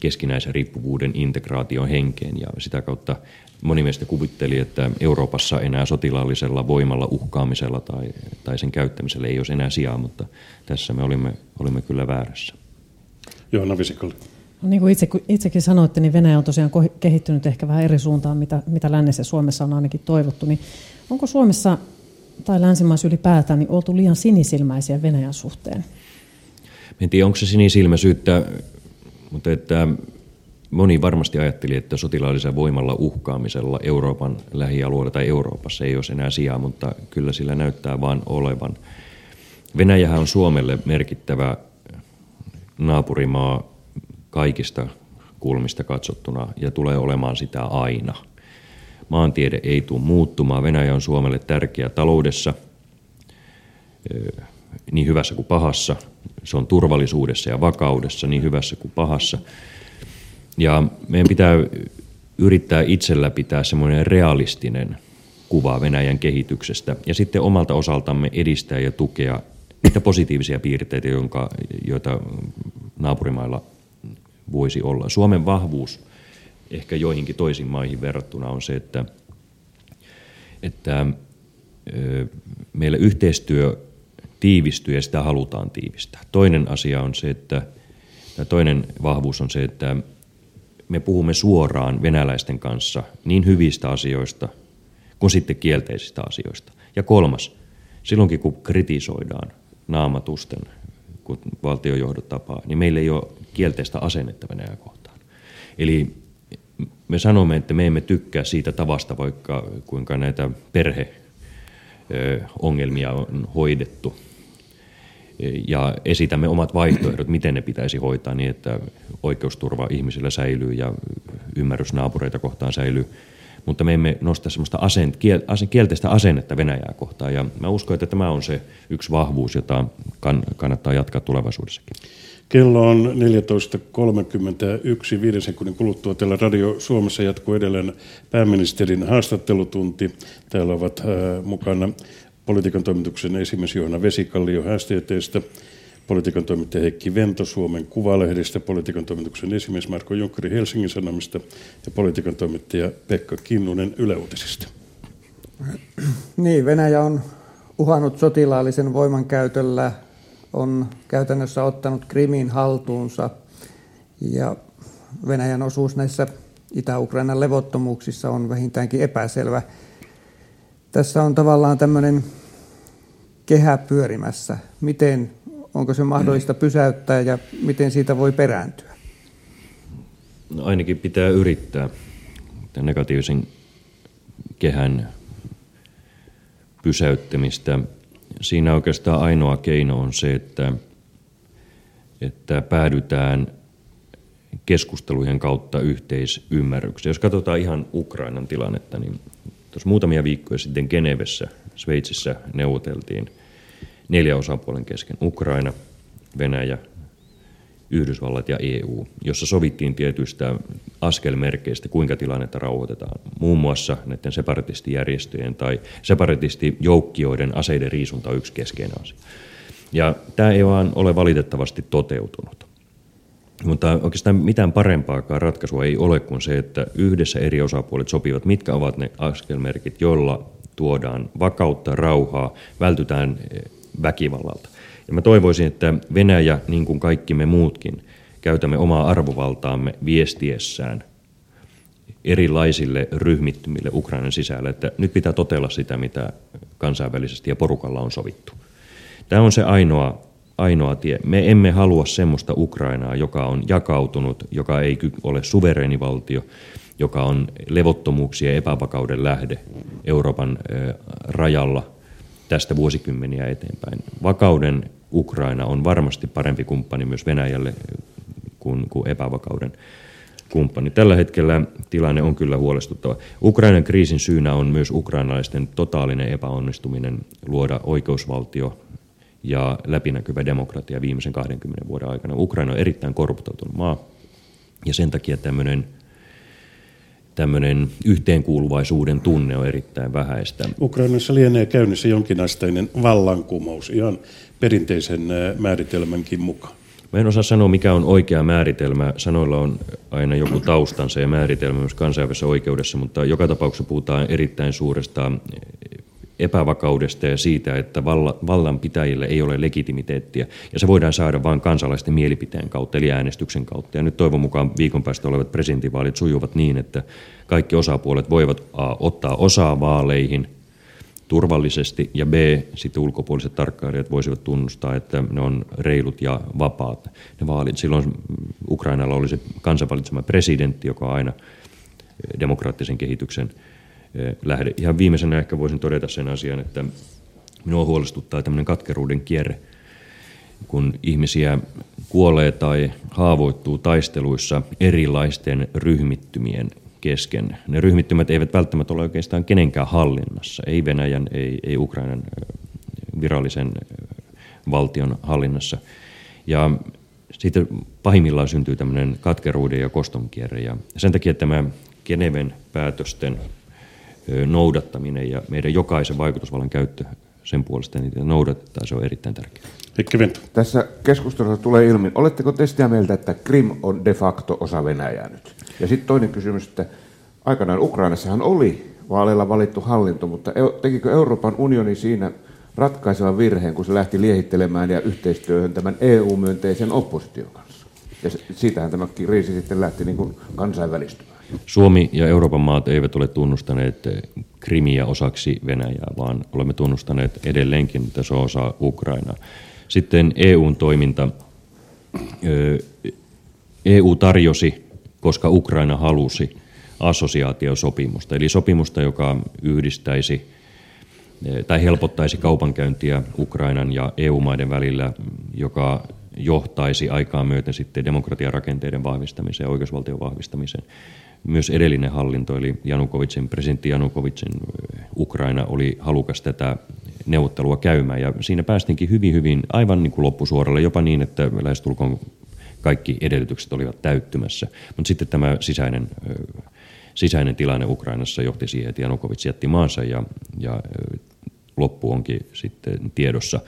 keskinäisen riippuvuuden integraation henkeen ja sitä kautta moni meistä kuvitteli, että Euroopassa enää sotilaallisella voimalla uhkaamisella tai, tai sen käyttämisellä ei olisi enää sijaa, mutta tässä me olimme, olimme kyllä väärässä. Johanna Visikolle. No, niin kuin itse, itsekin sanoitte, niin Venäjä on tosiaan kehittynyt ehkä vähän eri suuntaan, mitä, mitä lännessä Suomessa on ainakin toivottu. Niin onko Suomessa tai länsimaissa ylipäätään niin oltu liian sinisilmäisiä Venäjän suhteen? En tiedä, onko se sinisilmäisyyttä, mutta että moni varmasti ajatteli, että sotilaallisella voimalla uhkaamisella Euroopan lähialueella tai Euroopassa ei olisi enää sijaa, mutta kyllä sillä näyttää vain olevan. Venäjähän on Suomelle merkittävä naapurimaa kaikista kulmista katsottuna ja tulee olemaan sitä aina. Maantiede ei tule muuttumaan. Venäjä on Suomelle tärkeä taloudessa, niin hyvässä kuin pahassa. Se on turvallisuudessa ja vakaudessa, niin hyvässä kuin pahassa. Ja meidän pitää yrittää itsellä pitää semmoinen realistinen kuva Venäjän kehityksestä ja sitten omalta osaltamme edistää ja tukea niitä positiivisia piirteitä, jonka, joita naapurimailla voisi olla. Suomen vahvuus ehkä joihinkin toisiin maihin verrattuna on se, että, että meillä yhteistyö tiivistyy ja sitä halutaan tiivistää. Toinen asia on se, että, tai toinen vahvuus on se, että me puhumme suoraan venäläisten kanssa niin hyvistä asioista kuin sitten kielteisistä asioista. Ja kolmas, silloinkin kun kritisoidaan naamatusten, kun valtiojohdot tapaa, niin meillä ei ole kielteistä asennetta Venäjää kohtaan. Eli me sanomme, että me emme tykkää siitä tavasta, vaikka kuinka näitä perheongelmia on hoidettu. Ja esitämme omat vaihtoehdot, miten ne pitäisi hoitaa niin, että oikeusturva ihmisillä säilyy ja ymmärrys naapureita kohtaan säilyy. Mutta me emme nosta sellaista asent, kielteistä asennetta Venäjää kohtaan. Ja mä uskon, että tämä on se yksi vahvuus, jota kannattaa jatkaa tulevaisuudessakin. Kello on 14.31. Viiden sekunnin kuluttua täällä Radio Suomessa jatkuu edelleen pääministerin haastattelutunti. Täällä ovat äh, mukana politiikan toimituksen esimies Johanna Vesikallio STTstä, politiikan toimittaja Heikki Vento Suomen Kuvalehdestä, politiikan toimituksen esimies Marko Junkkari Helsingin Sanomista ja politiikan toimittaja Pekka Kinnunen Yle Uutisista. Niin, Venäjä on uhannut sotilaallisen voimankäytöllä on käytännössä ottanut Krimin haltuunsa ja Venäjän osuus näissä Itä-Ukrainan levottomuuksissa on vähintäänkin epäselvä. Tässä on tavallaan tämmöinen kehä pyörimässä. Miten, onko se mahdollista pysäyttää ja miten siitä voi perääntyä? No ainakin pitää yrittää tämän negatiivisen kehän pysäyttämistä siinä oikeastaan ainoa keino on se, että, että päädytään keskustelujen kautta yhteisymmärrykseen. Jos katsotaan ihan Ukrainan tilannetta, niin tuossa muutamia viikkoja sitten Genevessä, Sveitsissä neuvoteltiin neljä osapuolen kesken. Ukraina, Venäjä, Yhdysvallat ja EU, jossa sovittiin tietyistä askelmerkeistä, kuinka tilannetta rauhoitetaan. Muun muassa näiden separatistijärjestöjen tai separatistijoukkioiden aseiden riisunta on yksi keskeinen asia. Ja tämä ei vaan ole valitettavasti toteutunut. Mutta oikeastaan mitään parempaakaan ratkaisua ei ole kuin se, että yhdessä eri osapuolet sopivat, mitkä ovat ne askelmerkit, joilla tuodaan vakautta, rauhaa, vältytään väkivallalta. Ja mä toivoisin, että Venäjä, niin kuin kaikki me muutkin, käytämme omaa arvovaltaamme viestiessään erilaisille ryhmittymille Ukrainan sisällä, että nyt pitää totella sitä, mitä kansainvälisesti ja porukalla on sovittu. Tämä on se ainoa ainoa tie. Me emme halua semmoista Ukrainaa, joka on jakautunut, joka ei ole suvereeni valtio, joka on levottomuuksien ja epävakauden lähde Euroopan rajalla tästä vuosikymmeniä eteenpäin. Vakauden Ukraina on varmasti parempi kumppani myös Venäjälle kuin, kuin epävakauden kumppani. Tällä hetkellä tilanne on kyllä huolestuttava. Ukrainan kriisin syynä on myös ukrainalaisten totaalinen epäonnistuminen luoda oikeusvaltio ja läpinäkyvä demokratia viimeisen 20 vuoden aikana. Ukraina on erittäin korruptoitunut maa ja sen takia tämmöinen tämmöinen yhteenkuuluvaisuuden tunne on erittäin vähäistä. Ukrainassa lienee käynnissä jonkinasteinen vallankumous ihan perinteisen määritelmänkin mukaan. Mä en osaa sanoa, mikä on oikea määritelmä. Sanoilla on aina joku taustansa ja määritelmä myös kansainvälisessä oikeudessa, mutta joka tapauksessa puhutaan erittäin suuresta epävakaudesta ja siitä, että vallanpitäjille ei ole legitimiteettiä. Ja se voidaan saada vain kansalaisten mielipiteen kautta, eli äänestyksen kautta. Ja nyt toivon mukaan viikon päästä olevat presidentinvaalit sujuvat niin, että kaikki osapuolet voivat A, ottaa osaa vaaleihin – turvallisesti ja B, sitten ulkopuoliset tarkkailijat voisivat tunnustaa, että ne on reilut ja vapaat ne vaalit. Silloin Ukrainalla oli se kansanvalitsema presidentti, joka aina demokraattisen kehityksen eh, lähde. Ihan viimeisenä ehkä voisin todeta sen asian, että minua huolestuttaa tämmöinen katkeruuden kierre, kun ihmisiä kuolee tai haavoittuu taisteluissa erilaisten ryhmittymien kesken. Ne ryhmittymät eivät välttämättä ole oikeastaan kenenkään hallinnassa, ei Venäjän, ei, ei Ukrainan virallisen valtion hallinnassa. Ja siitä pahimmillaan syntyy tämmöinen katkeruuden ja kostonkierre. Ja sen takia tämä Geneven päätösten noudattaminen ja meidän jokaisen vaikutusvallan käyttö sen puolesta niitä noudattaa, se on erittäin tärkeää. Tässä keskustelussa tulee ilmi, oletteko te sitä mieltä, että Krim on de facto osa Venäjää nyt? Ja sitten toinen kysymys, että aikanaan Ukrainassahan oli vaaleilla valittu hallinto, mutta tekikö Euroopan unioni siinä ratkaisevan virheen, kun se lähti liehittelemään ja yhteistyöhön tämän EU-myönteisen opposition kanssa? Ja siitähän tämä kriisi sitten lähti niin kuin kansainvälistymään. Suomi ja Euroopan maat eivät ole tunnustaneet Krimiä osaksi Venäjää, vaan olemme tunnustaneet edelleenkin, että se on osa Ukrainaa. Sitten EUn toiminta. EU tarjosi, koska Ukraina halusi, assosiaatiosopimusta, eli sopimusta, joka yhdistäisi tai helpottaisi kaupankäyntiä Ukrainan ja EU-maiden välillä, joka johtaisi aikaa myöten sitten demokratiarakenteiden vahvistamiseen ja oikeusvaltion vahvistamiseen. Myös edellinen hallinto, eli Janukovitsin, presidentti Janukovitsin Ukraina oli halukas tätä neuvottelua käymään. Ja siinä päästinkin hyvin, hyvin aivan niin kuin loppusuoralle, jopa niin, että lähestulkoon kaikki edellytykset olivat täyttymässä. Mutta sitten tämä sisäinen, sisäinen tilanne Ukrainassa johti siihen, että Janukovic jätti maansa ja, ja loppu onkin sitten tiedossa.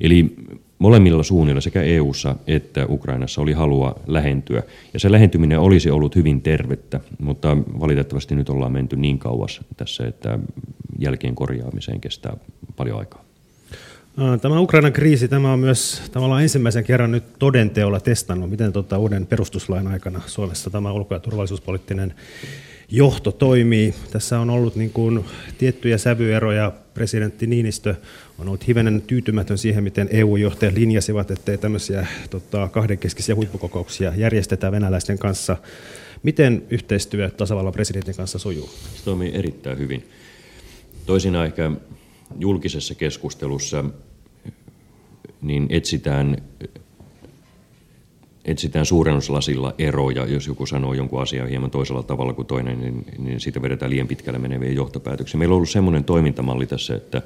Eli molemmilla suunnilla sekä EU:ssa että Ukrainassa oli halua lähentyä. Ja se lähentyminen olisi ollut hyvin tervettä, mutta valitettavasti nyt ollaan menty niin kauas tässä, että jälkeen korjaamiseen kestää paljon aikaa. Tämä Ukrainan kriisi, tämä on myös tavallaan ensimmäisen kerran nyt todenteolla testannut, miten tuota uuden perustuslain aikana Suomessa tämä ulko- ja turvallisuuspoliittinen johto toimii. Tässä on ollut niin kuin tiettyjä sävyeroja. Presidentti Niinistö on ollut hivenen tyytymätön siihen, miten EU-johtajat linjasivat, ettei tämmöisiä tota, kahdenkeskisiä huippukokouksia järjestetään venäläisten kanssa. Miten yhteistyö tasavallan presidentin kanssa sujuu? Se toimii erittäin hyvin. Toisinaan ehkä julkisessa keskustelussa niin etsitään etsitään suurennuslasilla eroja, jos joku sanoo jonkun asian hieman toisella tavalla kuin toinen, niin, niin siitä vedetään liian pitkälle meneviä johtopäätöksiä. Meillä on ollut semmoinen toimintamalli tässä, että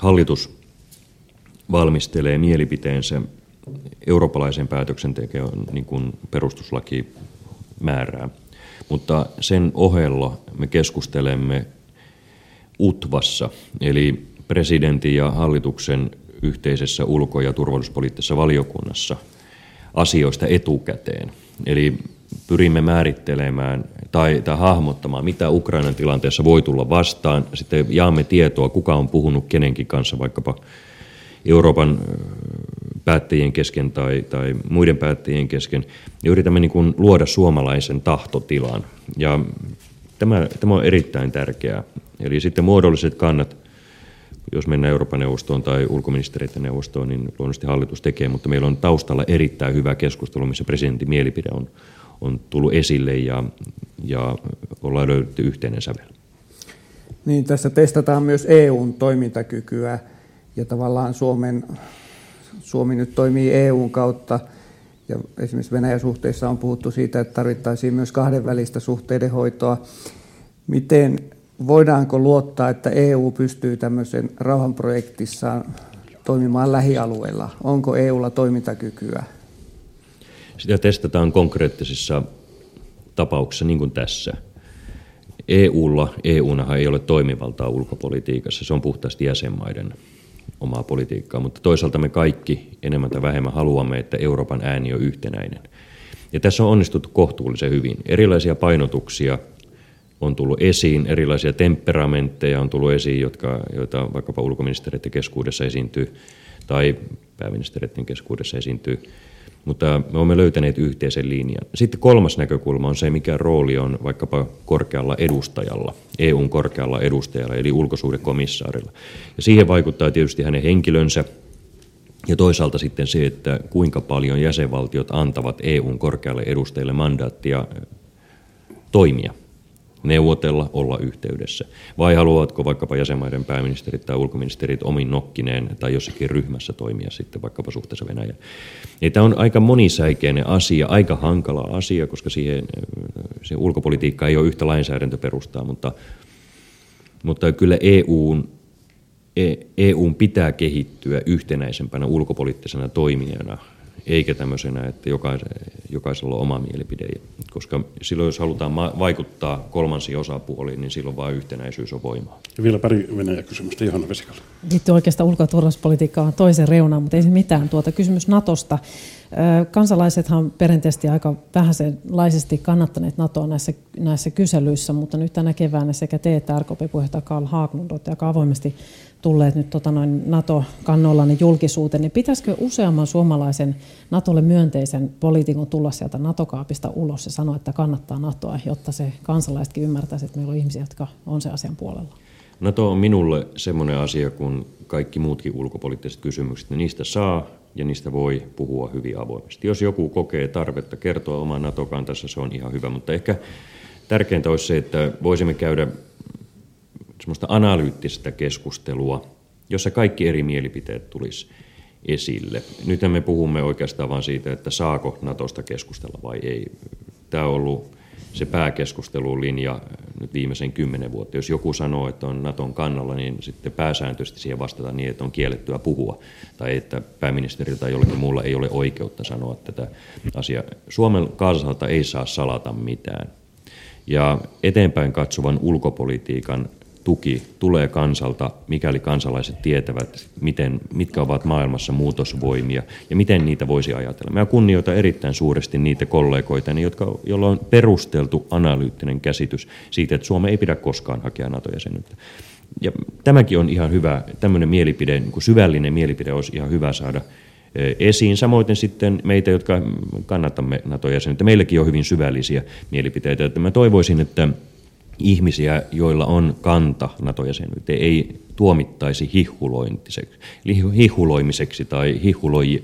hallitus valmistelee mielipiteensä eurooppalaisen päätöksentekoon niin kuin perustuslaki määrää. Mutta sen ohella me keskustelemme UTVassa, eli presidentin ja hallituksen yhteisessä ulko- ja turvallisuuspoliittisessa valiokunnassa – asioista etukäteen. Eli pyrimme määrittelemään tai, tai hahmottamaan, mitä Ukrainan tilanteessa voi tulla vastaan. Sitten jaamme tietoa, kuka on puhunut kenenkin kanssa, vaikkapa Euroopan päättäjien kesken tai, tai muiden päättäjien kesken. Ja yritämme niin kuin luoda suomalaisen tahtotilan. Ja tämä, tämä on erittäin tärkeää. Eli sitten muodolliset kannat jos mennään Euroopan neuvostoon tai ulkoministeriöiden neuvostoon, niin luonnollisesti hallitus tekee, mutta meillä on taustalla erittäin hyvä keskustelu, missä presidentin mielipide on, on tullut esille ja, ja ollaan löydetty yhteinen sävel. Niin, tässä testataan myös EUn toimintakykyä ja tavallaan Suomen, Suomi nyt toimii EUn kautta ja esimerkiksi Venäjän suhteissa on puhuttu siitä, että tarvittaisiin myös kahdenvälistä suhteiden hoitoa. Miten voidaanko luottaa, että EU pystyy tämmöisen rauhanprojektissaan toimimaan lähialueilla? Onko EUlla toimintakykyä? Sitä testataan konkreettisissa tapauksissa, niin kuin tässä. EUlla, EUnahan ei ole toimivaltaa ulkopolitiikassa, se on puhtaasti jäsenmaiden omaa politiikkaa, mutta toisaalta me kaikki enemmän tai vähemmän haluamme, että Euroopan ääni on yhtenäinen. Ja tässä on onnistuttu kohtuullisen hyvin. Erilaisia painotuksia on tullut esiin, erilaisia temperamentteja on tullut esiin, jotka, joita vaikkapa ulkoministeriöiden keskuudessa esiintyy tai pääministeriöiden keskuudessa esiintyy mutta me olemme löytäneet yhteisen linjan. Sitten kolmas näkökulma on se, mikä rooli on vaikkapa korkealla edustajalla, EUn korkealla edustajalla, eli ulkosuhdekomissaarilla. Ja siihen vaikuttaa tietysti hänen henkilönsä, ja toisaalta sitten se, että kuinka paljon jäsenvaltiot antavat EUn korkealle edustajalle mandaattia toimia neuvotella, olla yhteydessä? Vai haluavatko vaikkapa jäsenmaiden pääministerit tai ulkoministerit omin nokkineen tai jossakin ryhmässä toimia sitten vaikkapa suhteessa Venäjään? Ja tämä on aika monisäikeinen asia, aika hankala asia, koska siihen, se ulkopolitiikka ei ole yhtä lainsäädäntöperustaa, mutta, mutta kyllä EUn, EUn pitää kehittyä yhtenäisempänä ulkopoliittisena toimijana – eikä tämmöisenä, että jokaisella on oma mielipide. Koska silloin, jos halutaan vaikuttaa kolmansiin osapuoliin, niin silloin vain yhtenäisyys on voimaa. Ja vielä pari Venäjä-kysymystä, Johanna Vesikalle. Liittyy oikeastaan ulko- ja turvallisuuspolitiikkaan toisen reunaan, mutta ei se mitään. Tuota, kysymys Natosta. Kansalaisethan perinteisesti aika vähäisenlaisesti kannattaneet NATOa näissä, näissä kyselyissä, mutta nyt tänä keväänä sekä te että RKP-puheenjohtaja Karl Haglund olette aika avoimesti tulleet nyt tota noin NATO-kannolla niin julkisuuteen, niin pitäisikö useamman suomalaisen NATOlle myönteisen poliitikon tulla sieltä NATO-kaapista ulos ja sanoa, että kannattaa NATOa, jotta se kansalaisetkin ymmärtäisi, että meillä on ihmisiä, jotka on se asian puolella? NATO on minulle semmoinen asia kuin kaikki muutkin ulkopoliittiset kysymykset. Niistä saa ja niistä voi puhua hyvin avoimesti. Jos joku kokee tarvetta kertoa oman NATO-kantansa, se on ihan hyvä, mutta ehkä tärkeintä olisi se, että voisimme käydä semmoista analyyttistä keskustelua, jossa kaikki eri mielipiteet tulisi esille. Nyt me puhumme oikeastaan vain siitä, että saako Natosta keskustella vai ei. Tämä on ollut se pääkeskustelulinja nyt viimeisen kymmenen vuotta. Jos joku sanoo, että on Naton kannalla, niin sitten pääsääntöisesti siihen vastataan niin, että on kiellettyä puhua. Tai että pääministerillä tai jollakin muulla ei ole oikeutta sanoa tätä asiaa. Suomen kansalta ei saa salata mitään. Ja eteenpäin katsovan ulkopolitiikan tuki tulee kansalta, mikäli kansalaiset tietävät, miten, mitkä ovat maailmassa muutosvoimia ja miten niitä voisi ajatella. Mä kunnioitan erittäin suuresti niitä kollegoita, jotka, joilla on perusteltu analyyttinen käsitys siitä, että Suomi ei pidä koskaan hakea NATO-jäsenyyttä. Ja tämäkin on ihan hyvä, tämmöinen mielipide, niin kuin syvällinen mielipide olisi ihan hyvä saada e, esiin. Samoin sitten meitä, jotka kannatamme NATO-jäsenyyttä, meilläkin on hyvin syvällisiä mielipiteitä. Että mä toivoisin, että ihmisiä, joilla on kanta NATO-jäsenyyteen, ei tuomittaisi hihuloimiseksi tai hihuloi,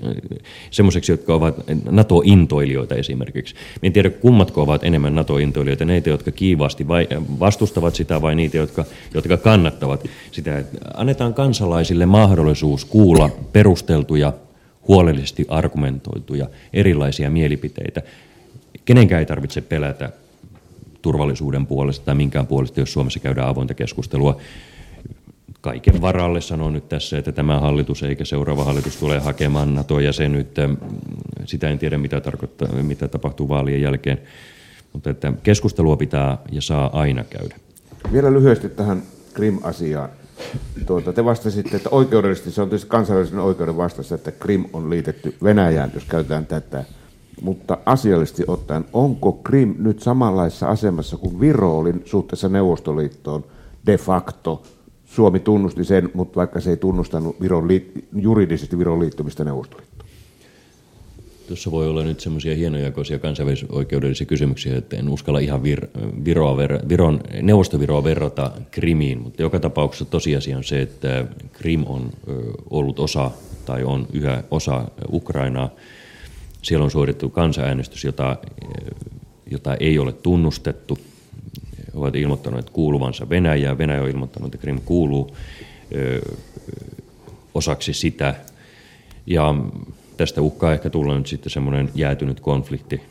semmoiseksi, jotka ovat NATO-intoilijoita esimerkiksi. En tiedä, kummatko ovat enemmän NATO-intoilijoita, neitä, jotka kiivaasti vai, vastustavat sitä vai niitä, jotka, jotka kannattavat sitä. Annetaan kansalaisille mahdollisuus kuulla perusteltuja, huolellisesti argumentoituja erilaisia mielipiteitä. Kenenkään ei tarvitse pelätä turvallisuuden puolesta tai minkään puolesta, jos Suomessa käydään avointa keskustelua. Kaiken varalle sanon nyt tässä, että tämä hallitus eikä seuraava hallitus tule hakemaan NATO-jäsenyyttä. Sitä en tiedä, mitä, tarkoittaa, mitä tapahtuu vaalien jälkeen, mutta että keskustelua pitää ja saa aina käydä. Vielä lyhyesti tähän Krim-asiaan. Tuota, te vastasitte, että oikeudellisesti se on tietysti kansainvälisen oikeuden vastassa, että Krim on liitetty Venäjään, jos käytetään tätä mutta asiallisesti ottaen, onko Krim nyt samanlaisessa asemassa kuin Viro oli suhteessa Neuvostoliittoon de facto? Suomi tunnusti sen, mutta vaikka se ei tunnustanut Viron liit- juridisesti Viron liittymistä Neuvostoliittoon. Tuossa voi olla nyt semmoisia hienojakoisia kansainvälisoikeudellisia kysymyksiä, että en uskalla ihan vir, Viroa, Viron, neuvostoviroa verrata Krimiin, mutta joka tapauksessa tosiasia on se, että Krim on ollut osa tai on yhä osa Ukrainaa. Siellä on suoritettu kansanäänestys, jota, jota ei ole tunnustettu. He ovat ilmoittaneet kuuluvansa Venäjää. Venäjä on ilmoittanut, että Krim kuuluu osaksi sitä. Ja tästä uhkaa ehkä tulla nyt sitten semmoinen jäätynyt konflikti,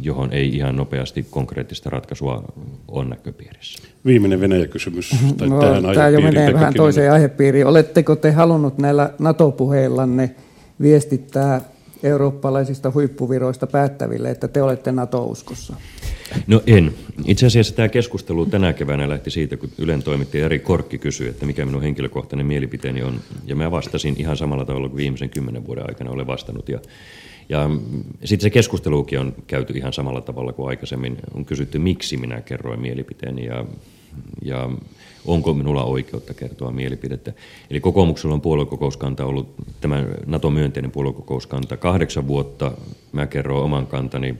johon ei ihan nopeasti konkreettista ratkaisua ole näköpiirissä. Viimeinen Venäjä-kysymys. Tai no, tämä jo menee vähän toiseen aihepiiriin. Oletteko te halunnut näillä NATO-puheillanne viestittää eurooppalaisista huippuviroista päättäville, että te olette NATO-uskossa? No en. Itse asiassa tämä keskustelu tänä keväänä lähti siitä, kun Ylen toimittaja Jari Korkki kysyi, että mikä minun henkilökohtainen mielipiteeni on. Ja mä vastasin ihan samalla tavalla kuin viimeisen kymmenen vuoden aikana olen vastannut. Ja, ja sitten se keskustelukin on käyty ihan samalla tavalla kuin aikaisemmin. On kysytty, miksi minä kerroin mielipiteeni ja, ja onko minulla oikeutta kertoa mielipidettä. Eli kokoomuksella on puoluekokouskanta ollut, tämä NATO-myönteinen puoluekokouskanta kahdeksan vuotta. Mä kerron oman kantani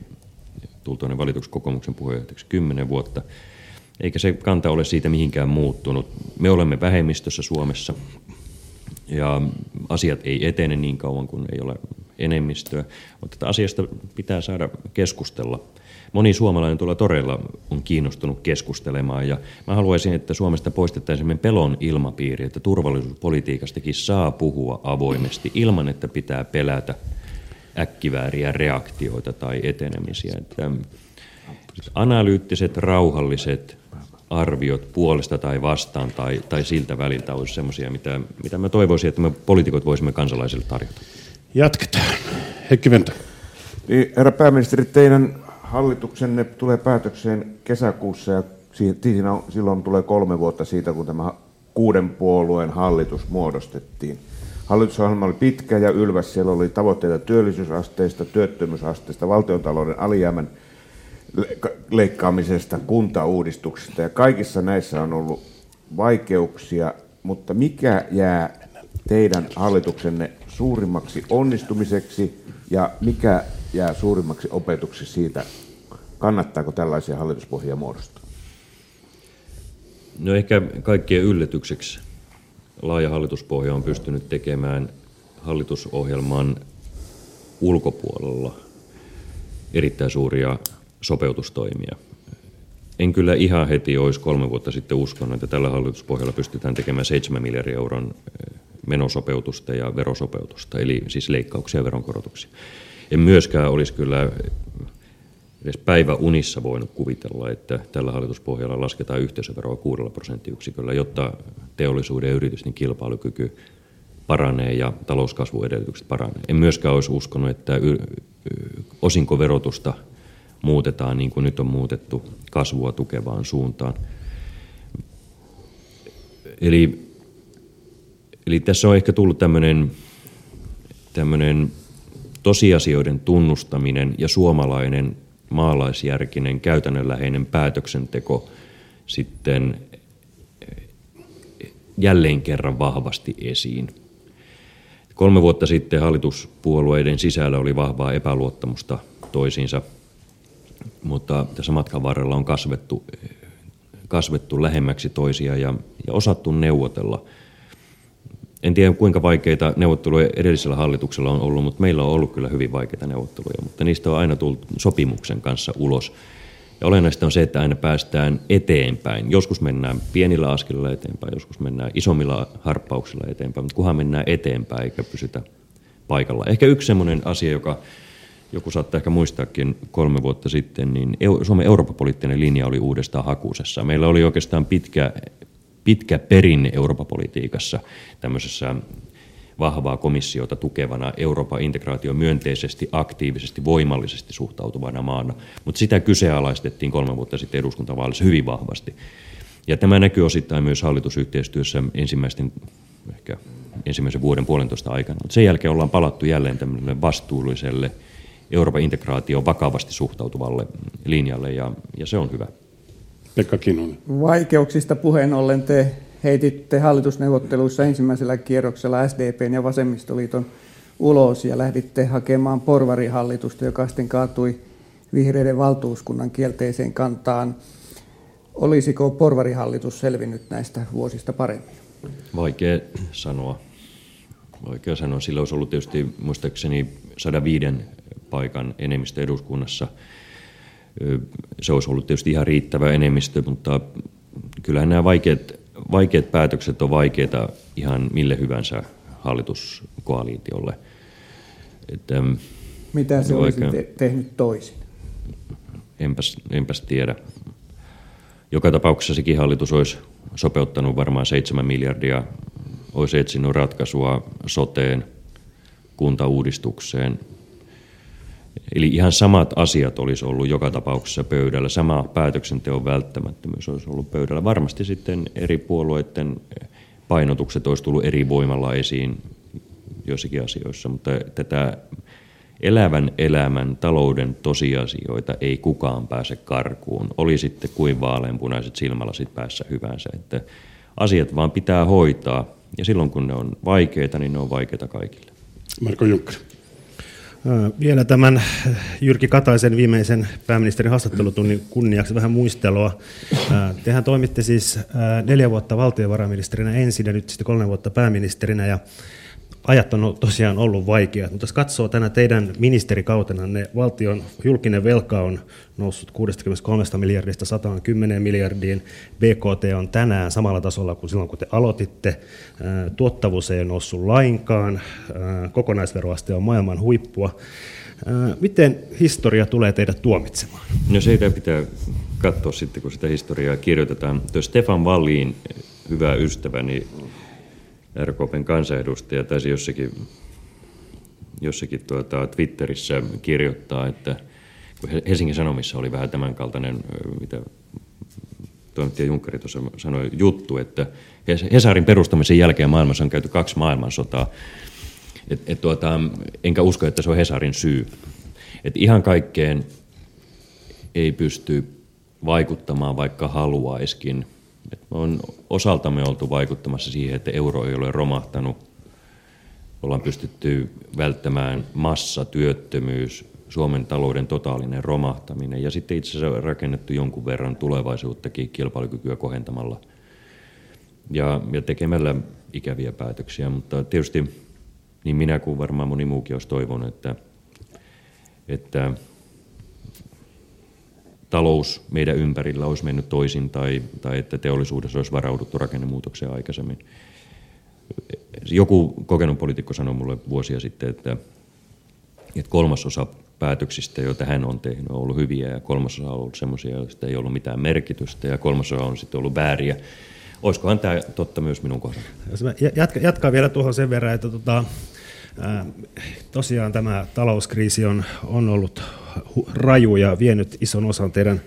tultuani valituksi kokoomuksen puheenjohtajaksi kymmenen vuotta. Eikä se kanta ole siitä mihinkään muuttunut. Me olemme vähemmistössä Suomessa ja asiat ei etene niin kauan kuin ei ole enemmistöä, mutta tätä asiasta pitää saada keskustella. Moni suomalainen tuolla toreilla on kiinnostunut keskustelemaan ja mä haluaisin, että Suomesta poistettaisiin pelon ilmapiiri, että turvallisuuspolitiikastakin saa puhua avoimesti ilman, että pitää pelätä – äkkivääriä reaktioita tai etenemisiä. Että analyyttiset, rauhalliset arviot puolesta tai vastaan tai, tai siltä väliltä olisi sellaisia, mitä, mitä mä toivoisin, että me poliitikot voisimme kansalaisille tarjota. Jatketaan. Heikki Vento. Niin, herra pääministeri, teidän hallituksenne tulee päätökseen kesäkuussa ja siinä, silloin tulee kolme vuotta siitä, kun tämä kuuden puolueen hallitus muodostettiin. Hallitusohjelma oli pitkä ja ylväs. Siellä oli tavoitteita työllisyysasteista, työttömyysasteista, valtiontalouden alijäämän leikkaamisesta, kuntauudistuksesta. Ja kaikissa näissä on ollut vaikeuksia, mutta mikä jää teidän hallituksenne suurimmaksi onnistumiseksi ja mikä jää suurimmaksi opetuksi siitä, kannattaako tällaisia hallituspohjia muodostaa? No ehkä kaikkien yllätykseksi laaja hallituspohja on pystynyt tekemään hallitusohjelman ulkopuolella erittäin suuria sopeutustoimia. En kyllä ihan heti olisi kolme vuotta sitten uskonut, että tällä hallituspohjalla pystytään tekemään 7 miljardin euron eh, menosopeutusta ja verosopeutusta, eli siis leikkauksia ja veronkorotuksia. En myöskään olisi kyllä edes päivä unissa voinut kuvitella, että tällä hallituspohjalla lasketaan yhteisöveroa kuudella prosenttiyksiköllä, jotta teollisuuden ja yritysten kilpailukyky paranee ja talouskasvuedellytykset paranee. En myöskään olisi uskonut, että osinkoverotusta muutetaan niin kuin nyt on muutettu kasvua tukevaan suuntaan. Eli, eli tässä on ehkä tullut tämmöinen, tämmöinen tosiasioiden tunnustaminen ja suomalainen maalaisjärkinen, käytännönläheinen päätöksenteko sitten jälleen kerran vahvasti esiin. Kolme vuotta sitten hallituspuolueiden sisällä oli vahvaa epäluottamusta toisiinsa, mutta tässä matkan varrella on kasvettu, kasvettu lähemmäksi toisia ja, ja osattu neuvotella – en tiedä kuinka vaikeita neuvotteluja edellisellä hallituksella on ollut, mutta meillä on ollut kyllä hyvin vaikeita neuvotteluja, mutta niistä on aina tullut sopimuksen kanssa ulos. Ja olennaista on se, että aina päästään eteenpäin. Joskus mennään pienillä askelilla eteenpäin, joskus mennään isommilla harppauksilla eteenpäin, mutta kunhan mennään eteenpäin eikä pysytä paikalla. Ehkä yksi sellainen asia, joka joku saattaa ehkä muistaakin kolme vuotta sitten, niin Suomen Euroopan linja oli uudestaan hakusessa. Meillä oli oikeastaan pitkä pitkä perinne Euroopan politiikassa tämmöisessä vahvaa komissiota tukevana Euroopan integraatio myönteisesti, aktiivisesti, voimallisesti suhtautuvana maana. Mutta sitä kyseenalaistettiin kolme vuotta sitten eduskuntavaalissa hyvin vahvasti. Ja tämä näkyy osittain myös hallitusyhteistyössä ensimmäisten, ehkä ensimmäisen vuoden puolentoista aikana. Mutta sen jälkeen ollaan palattu jälleen tämmöiselle vastuulliselle Euroopan integraatio vakavasti suhtautuvalle linjalle ja, ja se on hyvä. Pekka Kinnunen. Vaikeuksista puheen ollen te heititte hallitusneuvotteluissa ensimmäisellä kierroksella SDPn ja Vasemmistoliiton ulos ja lähditte hakemaan porvarihallitusta, joka sitten kaatui vihreiden valtuuskunnan kielteiseen kantaan. Olisiko porvarihallitus selvinnyt näistä vuosista paremmin? Vaikea sanoa. Vaikea sanoa. Sillä olisi ollut tietysti muistaakseni 105 paikan enemmistö eduskunnassa. Se olisi ollut tietysti ihan riittävä enemmistö, mutta kyllähän nämä vaikeat, vaikeat päätökset on vaikeita ihan mille hyvänsä hallituskoalitiolle. Että, Mitä se olisi te- tehnyt toisin? Enpäs, enpäs tiedä. Joka tapauksessa sekin hallitus olisi sopeuttanut varmaan 7 miljardia, olisi etsinyt ratkaisua soteen, kuntauudistukseen. Eli ihan samat asiat olisi ollut joka tapauksessa pöydällä. Sama päätöksenteon välttämättömyys olisi ollut pöydällä. Varmasti sitten eri puolueiden painotukset olisi tullut eri voimalla esiin joissakin asioissa, mutta tätä elävän elämän talouden tosiasioita ei kukaan pääse karkuun. Oli sitten kuin vaaleanpunaiset silmälasit päässä hyvänsä. Että asiat vaan pitää hoitaa ja silloin kun ne on vaikeita, niin ne on vaikeita kaikille. Marko Junkkari. Vielä tämän Jyrki Kataisen viimeisen pääministerin haastattelutunnin kunniaksi vähän muistelua. Tehän toimitte siis neljä vuotta valtiovarainministerinä ensin ja nyt sitten kolme vuotta pääministerinä. Ja ajat on tosiaan ollut vaikeat, mutta jos katsoo tänä teidän ministerikautena, ne valtion julkinen velka on noussut 63 miljardista 110 miljardiin, BKT on tänään samalla tasolla kuin silloin, kun te aloititte, tuottavuus ei ole noussut lainkaan, kokonaisveroaste on maailman huippua. Miten historia tulee teidät tuomitsemaan? No siitä pitää katsoa sitten, kun sitä historiaa kirjoitetaan. Tuo Stefan Wallin, hyvä ystäväni, RKPn kansanedustaja taisi jossakin, jossakin tuota, Twitterissä kirjoittaa, että kun Helsingin Sanomissa oli vähän tämänkaltainen, mitä toimittaja Junkkari tuossa sanoi, juttu, että Hesarin perustamisen jälkeen maailmassa on käyty kaksi maailmansotaa. Et, et tuota, enkä usko, että se on Hesarin syy. Et ihan kaikkeen ei pysty vaikuttamaan, vaikka haluaiskin. Et on osaltamme oltu vaikuttamassa siihen, että euro ei ole romahtanut. Ollaan pystytty välttämään massa, työttömyys, Suomen talouden totaalinen romahtaminen ja sitten itse asiassa rakennettu jonkun verran tulevaisuuttakin kilpailukykyä kohentamalla ja, ja tekemällä ikäviä päätöksiä. Mutta tietysti niin minä kuin varmaan moni muukin olisi toivonut, että, että talous meidän ympärillä olisi mennyt toisin tai, tai että teollisuudessa olisi varauduttu rakennemuutokseen aikaisemmin. Joku kokenut poliitikko sanoi mulle vuosia sitten, että, että kolmasosa päätöksistä, joita hän on tehnyt, on ollut hyviä ja kolmasosa on ollut sellaisia, joista ei ollut mitään merkitystä ja kolmasosa on sitten ollut vääriä. Olisikohan tämä totta myös minun kohdalla? Jatka, jatkaa vielä tuohon sen verran, että tota, tosiaan tämä talouskriisi on, on ollut raju ja vienyt ison osan teidän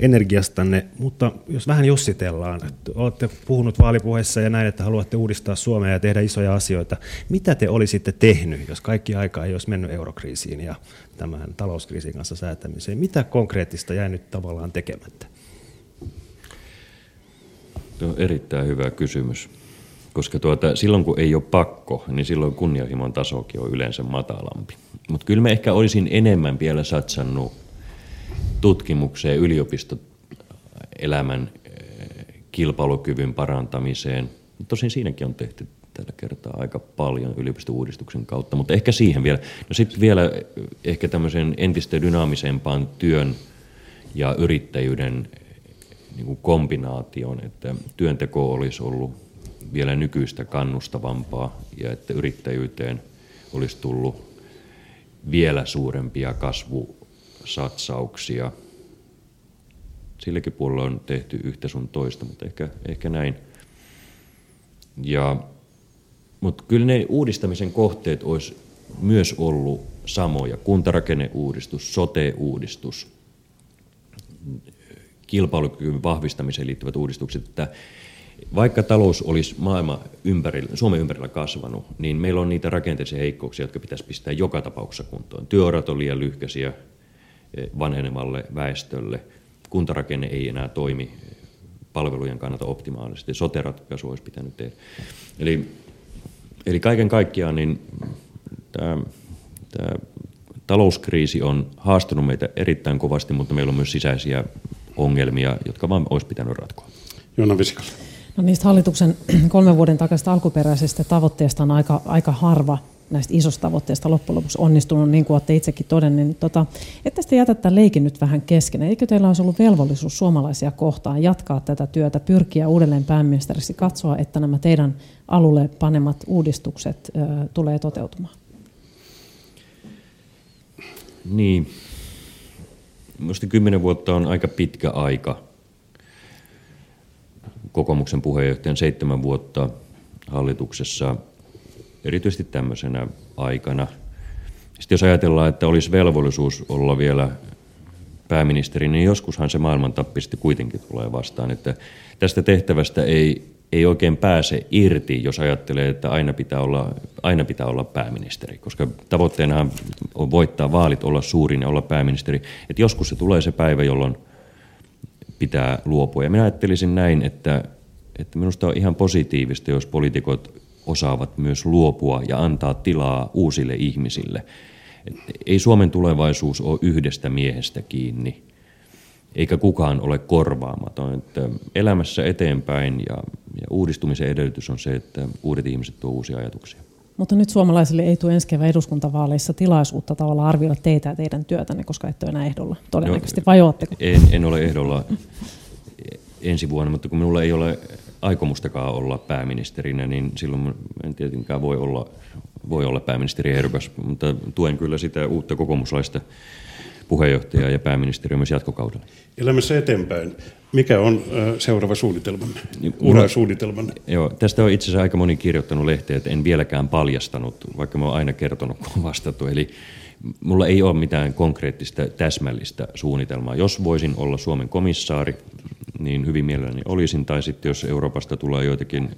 energiastanne, mutta jos vähän jossitellaan, olette puhunut vaalipuheessa ja näin, että haluatte uudistaa Suomea ja tehdä isoja asioita. Mitä te olisitte tehnyt, jos kaikki aika ei olisi mennyt eurokriisiin ja tämän talouskriisin kanssa säätämiseen? Mitä konkreettista jäi nyt tavallaan tekemättä? Tuo on erittäin hyvä kysymys koska tuota, silloin kun ei ole pakko, niin silloin kunnianhimon tasokin on yleensä matalampi. Mutta kyllä mä ehkä olisin enemmän vielä satsannut tutkimukseen, yliopistoelämän eh, kilpailukyvyn parantamiseen. Tosin siinäkin on tehty tällä kertaa aika paljon yliopistouudistuksen kautta, mutta ehkä siihen vielä. No sitten vielä eh, ehkä tämmöisen entistä dynaamisempaan työn ja yrittäjyyden eh, niin kombinaation, että työnteko olisi ollut vielä nykyistä kannustavampaa ja että yrittäjyyteen olisi tullut vielä suurempia kasvusatsauksia. Silläkin puolella on tehty yhtä sun toista, mutta ehkä, ehkä näin. Ja, mutta kyllä ne uudistamisen kohteet olisi myös ollut samoja. Kuntarakenneuudistus, sote-uudistus, kilpailukyvyn vahvistamiseen liittyvät uudistukset, että vaikka talous olisi maailma ympärillä, Suomen ympärillä kasvanut, niin meillä on niitä rakenteellisia heikkouksia, jotka pitäisi pistää joka tapauksessa kuntoon. Työurat on liian lyhkäisiä eh, vanhenevalle väestölle, kuntarakenne ei enää toimi palvelujen kannalta optimaalisesti, sote-ratkaisu olisi pitänyt tehdä. Eli, eli kaiken kaikkiaan niin tämä, tämä talouskriisi on haastanut meitä erittäin kovasti, mutta meillä on myös sisäisiä ongelmia, jotka vaan olisi pitänyt ratkoa. Joona Visikala. No niistä hallituksen [clears throat] kolmen vuoden takaisesta alkuperäisestä tavoitteesta on aika, aika harva näistä isosta tavoitteista loppujen lopuksi onnistunut, niin kuin olette itsekin todenneet. Niin tota, että sitten jätä tämän leikin nyt vähän kesken. Eikö teillä olisi ollut velvollisuus suomalaisia kohtaan jatkaa tätä työtä, pyrkiä uudelleen pääministeriksi, katsoa, että nämä teidän alulle panemat uudistukset ö, tulee toteutumaan? Niin. Minusta kymmenen vuotta on aika pitkä aika. Kokoomuksen puheenjohtajan seitsemän vuotta hallituksessa, erityisesti tämmöisenä aikana. Sitten jos ajatellaan, että olisi velvollisuus olla vielä pääministeri, niin joskushan se maailmantappi sitten kuitenkin tulee vastaan. Että tästä tehtävästä ei ei oikein pääse irti, jos ajattelee, että aina pitää olla, aina pitää olla pääministeri, koska tavoitteena on voittaa vaalit, olla suurin ja olla pääministeri. Että joskus se tulee se päivä, jolloin pitää luopua. Ja minä ajattelisin näin, että, että minusta on ihan positiivista, jos poliitikot osaavat myös luopua ja antaa tilaa uusille ihmisille. Et ei Suomen tulevaisuus ole yhdestä miehestä kiinni – eikä kukaan ole korvaamaton. Että elämässä eteenpäin ja, ja uudistumisen edellytys on se, että uudet ihmiset tuovat uusia ajatuksia. Mutta nyt suomalaisille ei tule ensi kevään eduskuntavaaleissa tilaisuutta tavallaan arvioida teitä ja teidän työtänne, koska ette ole enää ehdolla todennäköisesti, vai ootteko? En, en ole ehdolla ensi vuonna, mutta kun minulla ei ole aikomustakaan olla pääministerinä, niin silloin en tietenkään voi olla, voi olla pääministeriehdokas, mutta tuen kyllä sitä uutta kokoomuslaista puheenjohtaja ja pääministeri myös jatkokaudella. Elämässä eteenpäin. Mikä on seuraava suunnitelmanne, niin, urasuunnitelmanne? Joo, tästä on itse asiassa aika moni kirjoittanut lehteä, että en vieläkään paljastanut, vaikka mä oon aina kertonut, kun on vastattu. Eli mulla ei ole mitään konkreettista täsmällistä suunnitelmaa. Jos voisin olla Suomen komissaari, niin hyvin mielelläni olisin. Tai sitten jos Euroopasta tulee joitakin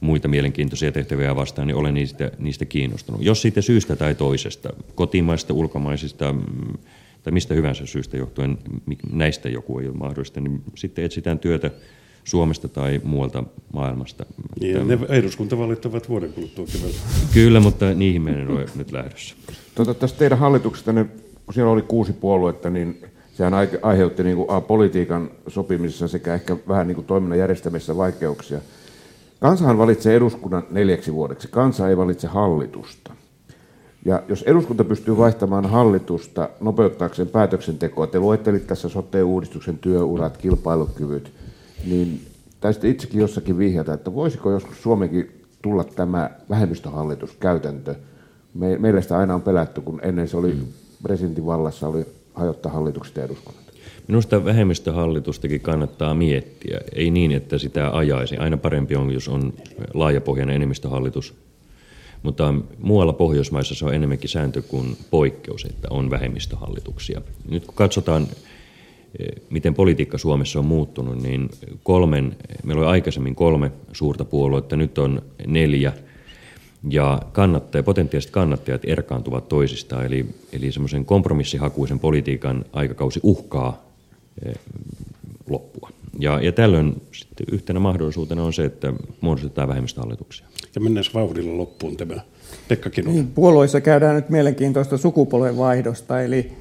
muita mielenkiintoisia tehtäviä vastaan, niin olen niistä, niistä kiinnostunut. Jos siitä syystä tai toisesta, kotimaista, ulkomaisista, mm, tai mistä hyvänsä syystä johtuen näistä joku ei ole mahdollista, niin sitten etsitään työtä Suomesta tai muualta maailmasta. Niin, ne eduskuntavaalit ovat vuoden kuluttua keväällä. Kyllä, mutta niihin meidän ole nyt lähdössä. Tuota, tästä teidän hallituksesta, niin kun siellä oli kuusi puoluetta, niin sehän aiheutti niin kuin, a, politiikan sopimisessa sekä ehkä vähän niin kuin toiminnan järjestämisessä vaikeuksia. Kansahan valitsee eduskunnan neljäksi vuodeksi. Kansa ei valitse hallitusta. Ja jos eduskunta pystyy vaihtamaan hallitusta nopeuttaakseen päätöksentekoa, te luettelit tässä sote-uudistuksen työurat, kilpailukyvyt, niin taisitte itsekin jossakin vihjata, että voisiko joskus Suomenkin tulla tämä vähemmistöhallituskäytäntö. Me, meillä sitä aina on pelätty, kun ennen se oli presidentin vallassa, oli hajottaa hallitukset ja eduskunnat. Minusta vähemmistöhallitustakin kannattaa miettiä. Ei niin, että sitä ajaisi. Aina parempi on, jos on laajapohjainen enemmistöhallitus mutta muualla Pohjoismaissa se on enemmänkin sääntö kuin poikkeus, että on vähemmistöhallituksia. Nyt kun katsotaan, eh, miten politiikka Suomessa on muuttunut, niin kolmen, meillä oli aikaisemmin kolme suurta puoluetta, nyt on neljä, ja kannattajat, potentiaaliset kannattajat erkaantuvat toisistaan, eli, eli semmoisen kompromissihakuisen politiikan aikakausi uhkaa eh, loppua. Ja, ja tällöin sitten yhtenä mahdollisuutena on se, että muodostetaan vähemmistöhallituksia. Ja mennään vauhdilla loppuun tämä. Pekka Niin, puolueissa käydään nyt mielenkiintoista sukupolvenvaihdosta, eli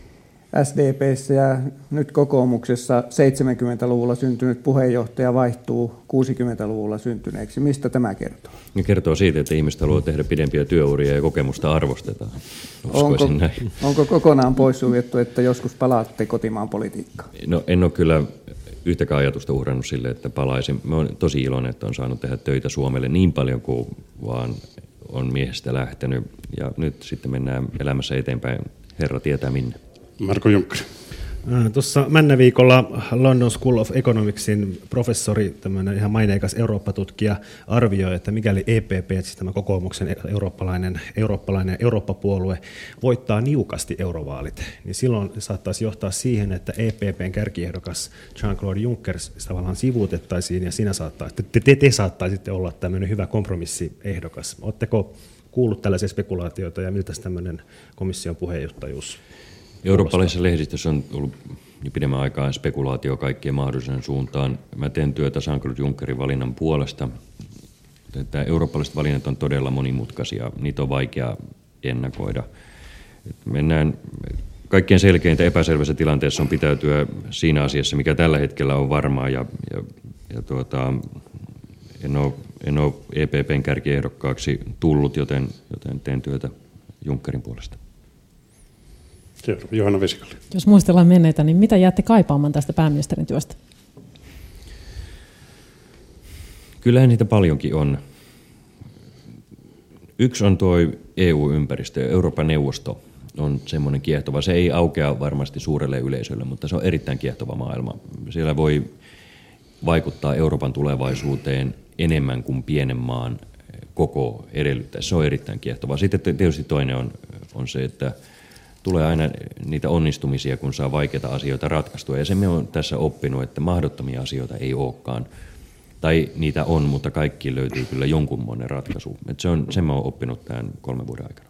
SDPssä ja nyt kokoomuksessa 70-luvulla syntynyt puheenjohtaja vaihtuu 60-luvulla syntyneeksi. Mistä tämä kertoo? Ja kertoo siitä, että ihmiset haluaa tehdä pidempiä työuria ja kokemusta arvostetaan. onko, näin. onko kokonaan poissuljettu, että joskus palaatte kotimaan politiikkaan? No en ole kyllä yhtäkään ajatusta uhrannut sille, että palaisin. Mä olen tosi iloinen, että on saanut tehdä töitä Suomelle niin paljon kuin vaan on miehestä lähtenyt. Ja nyt sitten mennään elämässä eteenpäin. Herra tietää minne. Marko Junkkari. Äh, tuossa männä viikolla London School of Economicsin professori, tämmöinen ihan maineikas Eurooppa-tutkija, arvioi, että mikäli EPP, siis tämä kokoomuksen eurooppalainen, eurooppalainen Eurooppa-puolue, voittaa niukasti eurovaalit, niin silloin saattaisi johtaa siihen, että EPPn kärkiehdokas Jean-Claude Juncker tavallaan sivuutettaisiin, ja siinä saattaa, te, te, te saattaisitte olla tämmöinen hyvä kompromissiehdokas. Oletteko kuullut tällaisia spekulaatioita, ja miltä tämmöinen komission puheenjohtajuus Eurooppalaisessa lehdistössä on ollut jo pidemmän aikaa spekulaatio kaikkien mahdollisen suuntaan. Mä teen työtä Jean-Claude Junckerin valinnan puolesta. Että eurooppalaiset valinnat on todella monimutkaisia. Niitä on vaikea ennakoida. Mennään kaikkein selkeintä epäselvässä tilanteessa on pitäytyä siinä asiassa, mikä tällä hetkellä on varmaa ja, ja, ja tuota, en ole, en ole EPPn kärkiehdokkaaksi tullut, joten, joten teen työtä Junckerin puolesta. Johanna Vesikalli. Jos muistellaan menneitä, niin mitä jäätte kaipaamaan tästä pääministerin työstä? Kyllähän niitä paljonkin on. Yksi on tuo EU-ympäristö, Euroopan neuvosto on semmoinen kiehtova. Se ei aukea varmasti suurelle yleisölle, mutta se on erittäin kiehtova maailma. Siellä voi vaikuttaa Euroopan tulevaisuuteen enemmän kuin pienen maan koko edellyttää. Se on erittäin kiehtova. Sitten tietysti toinen on, on se, että tulee aina niitä onnistumisia, kun saa vaikeita asioita ratkaistua. Ja se me on tässä oppinut, että mahdottomia asioita ei olekaan. Tai niitä on, mutta kaikki löytyy kyllä jonkunmoinen ratkaisu. Et se on, sen mä oon oppinut tämän kolmen vuoden aikana.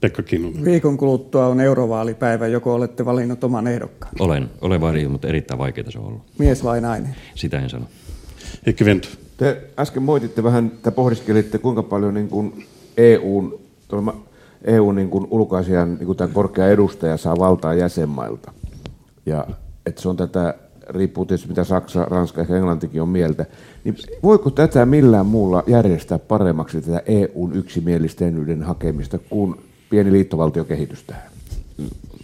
Pekka Kinnunen. Viikon kuluttua on eurovaalipäivä, joko olette valinnut oman ehdokkaan? Olen, olen valinnut, mutta erittäin vaikeaa se on ollut. Mies vai nainen? Sitä en sano. Heikki Vento. Te äsken moititte vähän, te pohdiskelitte kuinka paljon niin kuin EUn, EU niin kuin ulkoasian niin kuin tämän korkea edustaja saa valtaa jäsenmailta. Ja että se on tätä, riippuu tietysti mitä Saksa, Ranska ja Englantikin on mieltä, niin voiko tätä millään muulla järjestää paremmaksi tätä EUn yksimielistenyyden hakemista kuin pieni liittovaltiokehitys tähän?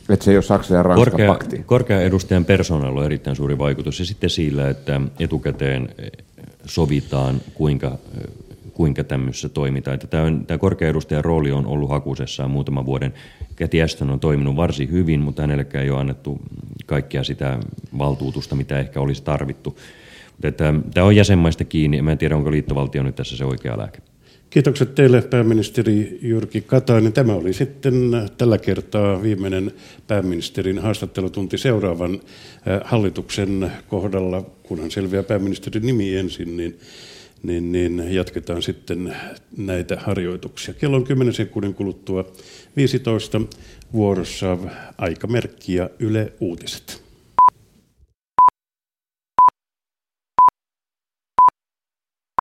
Että se ei ole Saksa ja Ranska korkea, pakti. Korkea edustajan persoonalla on erittäin suuri vaikutus ja sitten sillä, että etukäteen sovitaan, kuinka, kuinka tämmöisessä toimitaan. Että tämä, on, tämä korkea edustajan rooli on ollut hakusessaan muutaman vuoden. Cathy Ashton on toiminut varsin hyvin, mutta hänellekään ei ole annettu kaikkea sitä valtuutusta, mitä ehkä olisi tarvittu. Mutta että, tämä on jäsenmaista kiinni. Mä en tiedä, onko liittovaltio nyt tässä se oikea lääke. Kiitokset teille pääministeri Jyrki Katainen. Tämä oli sitten tällä kertaa viimeinen pääministerin haastattelutunti seuraavan hallituksen kohdalla, kunhan selviää pääministerin nimi ensin, niin, niin, niin jatketaan sitten näitä harjoituksia. Kello on 10 sekunnin kuluttua 15 vuorossa aikamerkki ja Yle Uutiset.